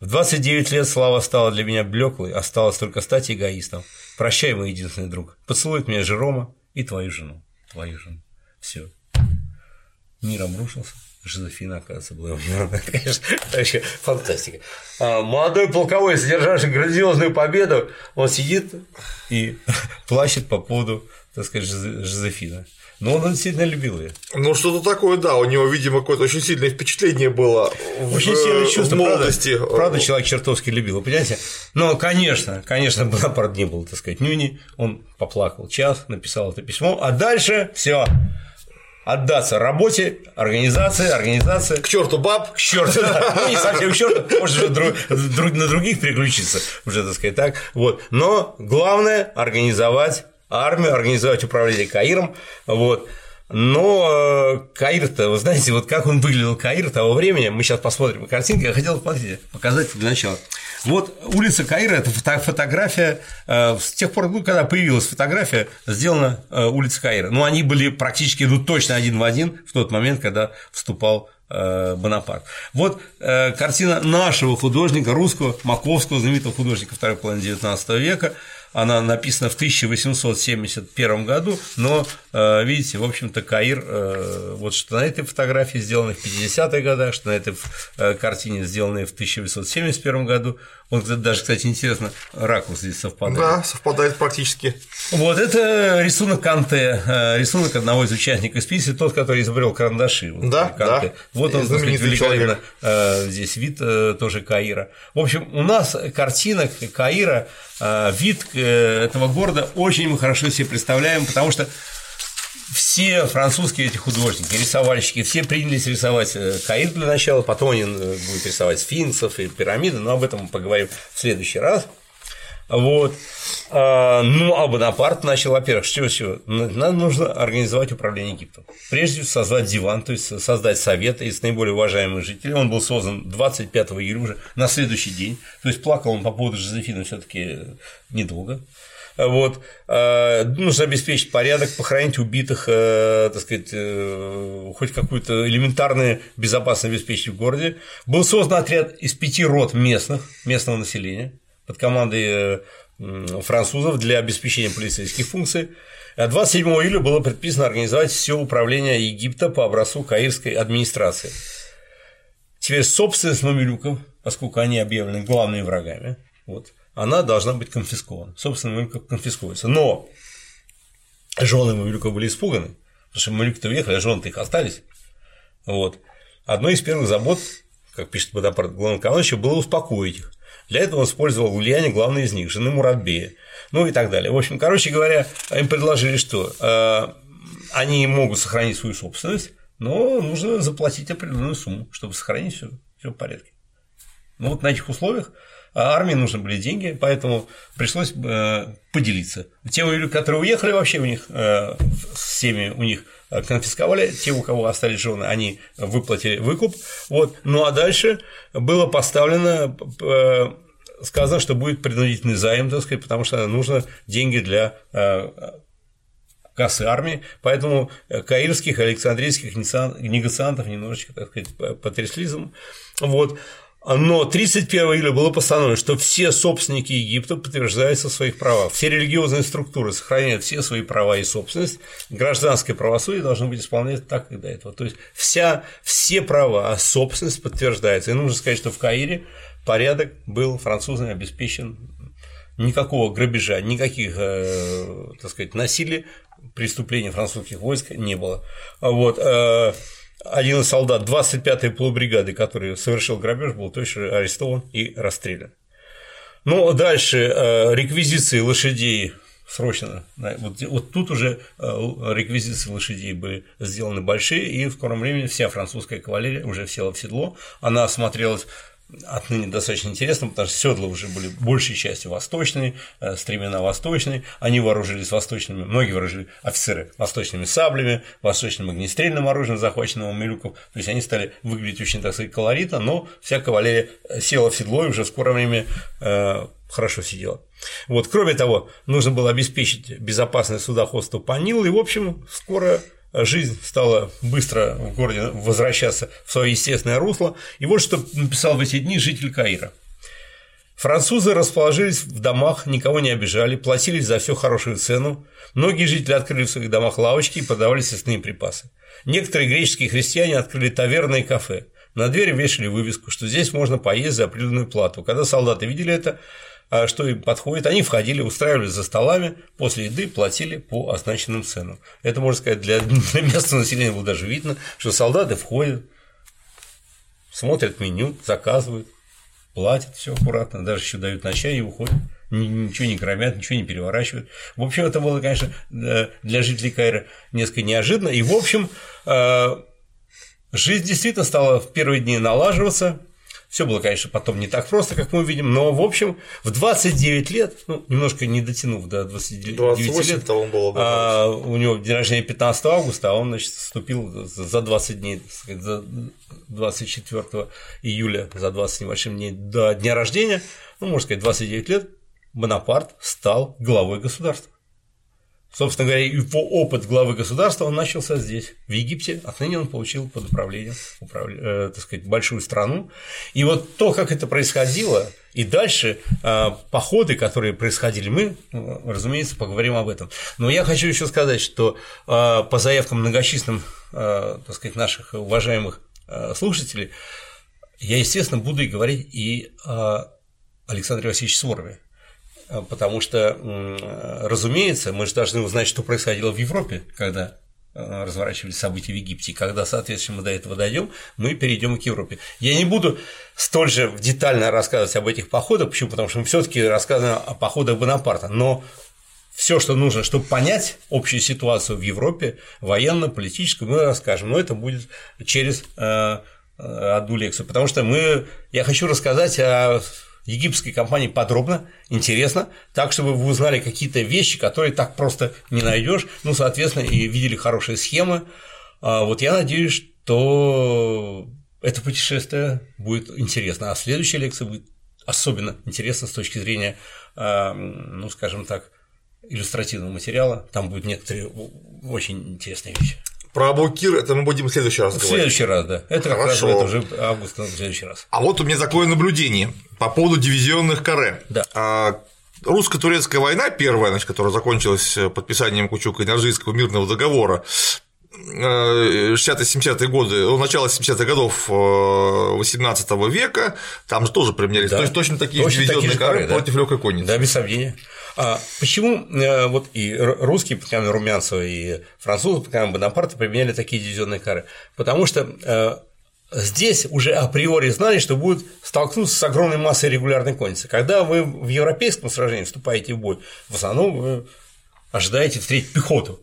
В 29 лет слава стала для меня блеклой, осталось только стать эгоистом. Прощай, мой единственный друг. Поцелует меня Жерома и твою жену. Твою жену. Все. Мир обрушился. Жозефина, оказывается, была умерла. Конечно, вообще фантастика. А молодой полковой, содержавший грандиозную победу, он сидит и плачет по поводу, так сказать, Жозефина. Но он действительно любил ее. Ну, что-то такое, да, у него, видимо, какое-то очень сильное впечатление было очень в, сильное чувство, в молодости. Правда, правда, человек чертовски любил, понимаете? Но, конечно, конечно, Бонапарт не был, так сказать, нюни, он поплакал час, написал это письмо, а дальше все отдаться работе, организации, организации. К черту баб. К черту, да. Ну, не совсем к черту, можно же друг, друг, на других переключиться, уже, так сказать, так. Вот. Но главное организовать армию, организовать управление Каиром. Вот. Но э, Каир-то, вы знаете, вот как он выглядел Каир того времени, мы сейчас посмотрим картинки, я хотел показать для начала. Вот улица Каира – это фотография, э, с тех пор, ну, когда появилась фотография, сделана э, улица Каира. Ну, они были практически, ну, точно один в один в тот момент, когда вступал Бонапарт. Вот картина нашего художника, русского, маковского, знаменитого художника второй половины XIX века, она написана в 1871 году, но, э, видите, в общем-то, Каир, э, вот что на этой фотографии сделано в 50-х годах, что на этой э, картине сделанной в 1871 году, он даже, кстати, интересно, ракурс здесь совпадает. Да, совпадает практически. Вот это рисунок Канте, рисунок одного из участников экспедиции, тот, который изобрел карандаши. Вот, да, Канте. да. Вот он, так сказать, великолепно здесь вид тоже Каира. В общем, у нас картина Каира Э, вид э, этого города очень мы хорошо себе представляем, потому что все французские эти художники, рисовальщики, все принялись рисовать э, Каир для начала, потом они будут рисовать сфинксов и пирамиды, но об этом мы поговорим в следующий раз. Вот. А, ну, а Бонапарт начал, во-первых, с чего, с чего? Нам нужно организовать управление Египтом. Прежде всего, создать диван, то есть создать совет из наиболее уважаемых жителей. Он был создан 25 июля уже на следующий день. То есть плакал он по поводу Жозефины все таки недолго. Вот. А, нужно обеспечить порядок, похоронить убитых, э, так сказать, э, хоть какую-то элементарную безопасность обеспечить в городе. Был создан отряд из пяти рот местных, местного населения под командой э, французов для обеспечения полицейских функций. 27 июля было предписано организовать все управление Египта по образцу каирской администрации. Теперь собственность мамилюков поскольку они объявлены главными врагами, вот, она должна быть конфискована. Собственно, Мамилюков конфискуется. Но жены Мамилюков были испуганы, потому что Мамилюки-то уехали, а жены-то их остались. Вот. Одной из первых забот, как пишет Бонапарт главнокомандующий, было успокоить их. Для этого он использовал влияние главной из них, жены Муратбея, ну и так далее. В общем, короче говоря, им предложили, что э, они могут сохранить свою собственность, но нужно заплатить определенную сумму, чтобы сохранить все в порядке. Ну вот на этих условиях а армии нужны были деньги, поэтому пришлось э, поделиться. Те которые уехали вообще у них, э, семьи у них конфисковали, те, у кого остались жены, они выплатили выкуп, вот, ну а дальше было поставлено э, сказано, что будет принудительный займ, так сказать, потому что нужно деньги для кассы армии, поэтому каирских, александрийских негациантов немножечко, так сказать, потрясли. Вот. Но 31 июля было постановлено, что все собственники Египта подтверждаются в своих правах. Все религиозные структуры сохраняют все свои права и собственность. Гражданское правосудие должно быть исполняться так, как до этого. То есть вся, все права, а собственность подтверждается. И нужно сказать, что в Каире порядок был французами обеспечен никакого грабежа, никаких, э, так сказать, насилий, преступлений французских войск не было. Вот, э, один из солдат 25-й полубригады, который совершил грабеж, был точно арестован и расстрелян. Ну, дальше э, реквизиции лошадей срочно. Вот, вот тут уже э, реквизиции лошадей были сделаны большие, и в скором времени вся французская кавалерия уже села в седло. Она осмотрелась отныне достаточно интересно, потому что седла уже были большей частью восточные, э, стремена восточные, они вооружились восточными, многие вооружили офицеры восточными саблями, восточным огнестрельным оружием, захваченным у Милюков, то есть они стали выглядеть очень, так сказать, колоритно, но вся кавалерия села в седло и уже в скором времени э, хорошо сидела. Вот, кроме того, нужно было обеспечить безопасное судоходство по Нилу, и, в общем, скоро жизнь стала быстро в городе возвращаться в свое естественное русло. И вот что написал в эти дни житель Каира. Французы расположились в домах, никого не обижали, платили за все хорошую цену. Многие жители открыли в своих домах лавочки и продавали съестные припасы. Некоторые греческие христиане открыли таверны и кафе. На двери вешали вывеску, что здесь можно поесть за определенную плату. Когда солдаты видели это, что им подходит, они входили, устраивались за столами, после еды платили по означенным ценам. Это, можно сказать, для, для местного населения было даже видно, что солдаты входят, смотрят меню, заказывают, платят все аккуратно, даже еще дают на чай и уходят ничего не громят, ничего не переворачивают. В общем, это было, конечно, для жителей Кайра несколько неожиданно. И, в общем, э, жизнь действительно стала в первые дни налаживаться, все было, конечно, потом не так просто, как мы видим, но, в общем, в 29 лет, ну, немножко не дотянув до 29 28 лет, он был а, у него день рождения 15 августа, а он, значит, вступил за 20 дней, сказать, за 24 июля, за 20 небольшим дней до дня рождения, ну, можно сказать, 29 лет, Бонапарт стал главой государства. Собственно говоря, его опыт главы государства он начался здесь, в Египте. Отныне он получил под управлением управля... э, так сказать, большую страну. И вот то, как это происходило, и дальше э, походы, которые происходили, мы, э, разумеется, поговорим об этом. Но я хочу еще сказать, что э, по заявкам многочисленным, э, так сказать, наших уважаемых э, слушателей, я, естественно, буду и говорить и о Александре Васильевиче Сворове потому что, разумеется, мы же должны узнать, что происходило в Европе, когда э, разворачивались события в Египте. Когда, соответственно, мы до этого дойдем, мы перейдем к Европе. Я не буду столь же детально рассказывать об этих походах, почему? Потому что мы все-таки рассказываем о походах Бонапарта, но все, что нужно, чтобы понять общую ситуацию в Европе, военно-политическую, мы расскажем, но это будет через э, одну лекцию, потому что мы, я хочу рассказать о египетской компании подробно, интересно, так, чтобы вы узнали какие-то вещи, которые так просто не найдешь, ну, соответственно, и видели хорошие схемы. А вот я надеюсь, что это путешествие будет интересно, а следующая лекция будет особенно интересна с точки зрения, а, ну, скажем так, иллюстративного материала. Там будут некоторые очень интересные вещи. Про Абукир это мы будем в следующий раз в говорить. В следующий раз, да. Это Хорошо. как раз уже август, в следующий раз. А вот у меня такое наблюдение по поводу дивизионных каре. Да. А, русско-турецкая война, первая, значит, которая закончилась подписанием Кучука и Наржийского мирного договора, 60-70-е годы, ну, начало 70-х годов 18 века, там же тоже применялись да. точно такие точно же дивизионные кары да. против легкой конницы. Да, без сомнения. А почему вот и русские, прямо Румянцева, и французы, прямо Бонапарта применяли такие дивизионные кары? Потому что здесь уже априори знали, что будет столкнуться с огромной массой регулярной конницы. Когда вы в европейском сражении вступаете в бой, в основном вы ожидаете встретить пехоту.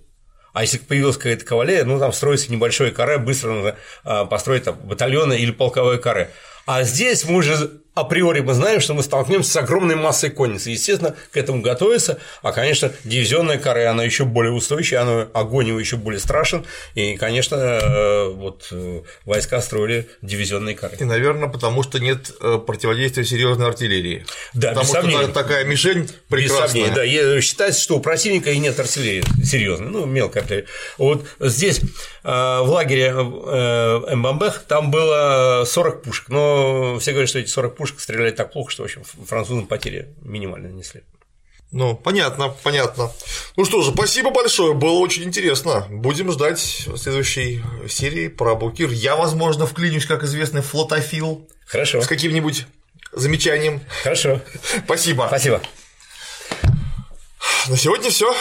А если появилась какая-то кавалерия, ну там строится небольшое каре, быстро нужно а, построить там батальоны или полковое каре. А здесь мы уже априори мы знаем, что мы столкнемся с огромной массой конницы. Естественно, к этому готовится, а, конечно, дивизионная кора, она еще более устойчивая, она, огонь его еще более страшен, и, конечно, э, вот э, войска строили дивизионные коры. И, наверное, потому что нет э, противодействия серьезной артиллерии. Да, потому без что сомнений. такая мишень прекрасная. Без сомнений, да. Считается, что у противника и нет артиллерии серьезной, ну, мелкая артиллерия. Вот здесь в лагере Эмбамбех там было 40 пушек, но все говорят, что эти 40 пушек стреляли так плохо, что, в общем, французам потери минимально нанесли. Ну, понятно, понятно. Ну что же, спасибо большое, было очень интересно. Будем ждать следующей серии про Букир. Я, возможно, вклинюсь, как известный флотофил. Хорошо. С каким-нибудь замечанием. Хорошо. Спасибо. Спасибо. На сегодня все.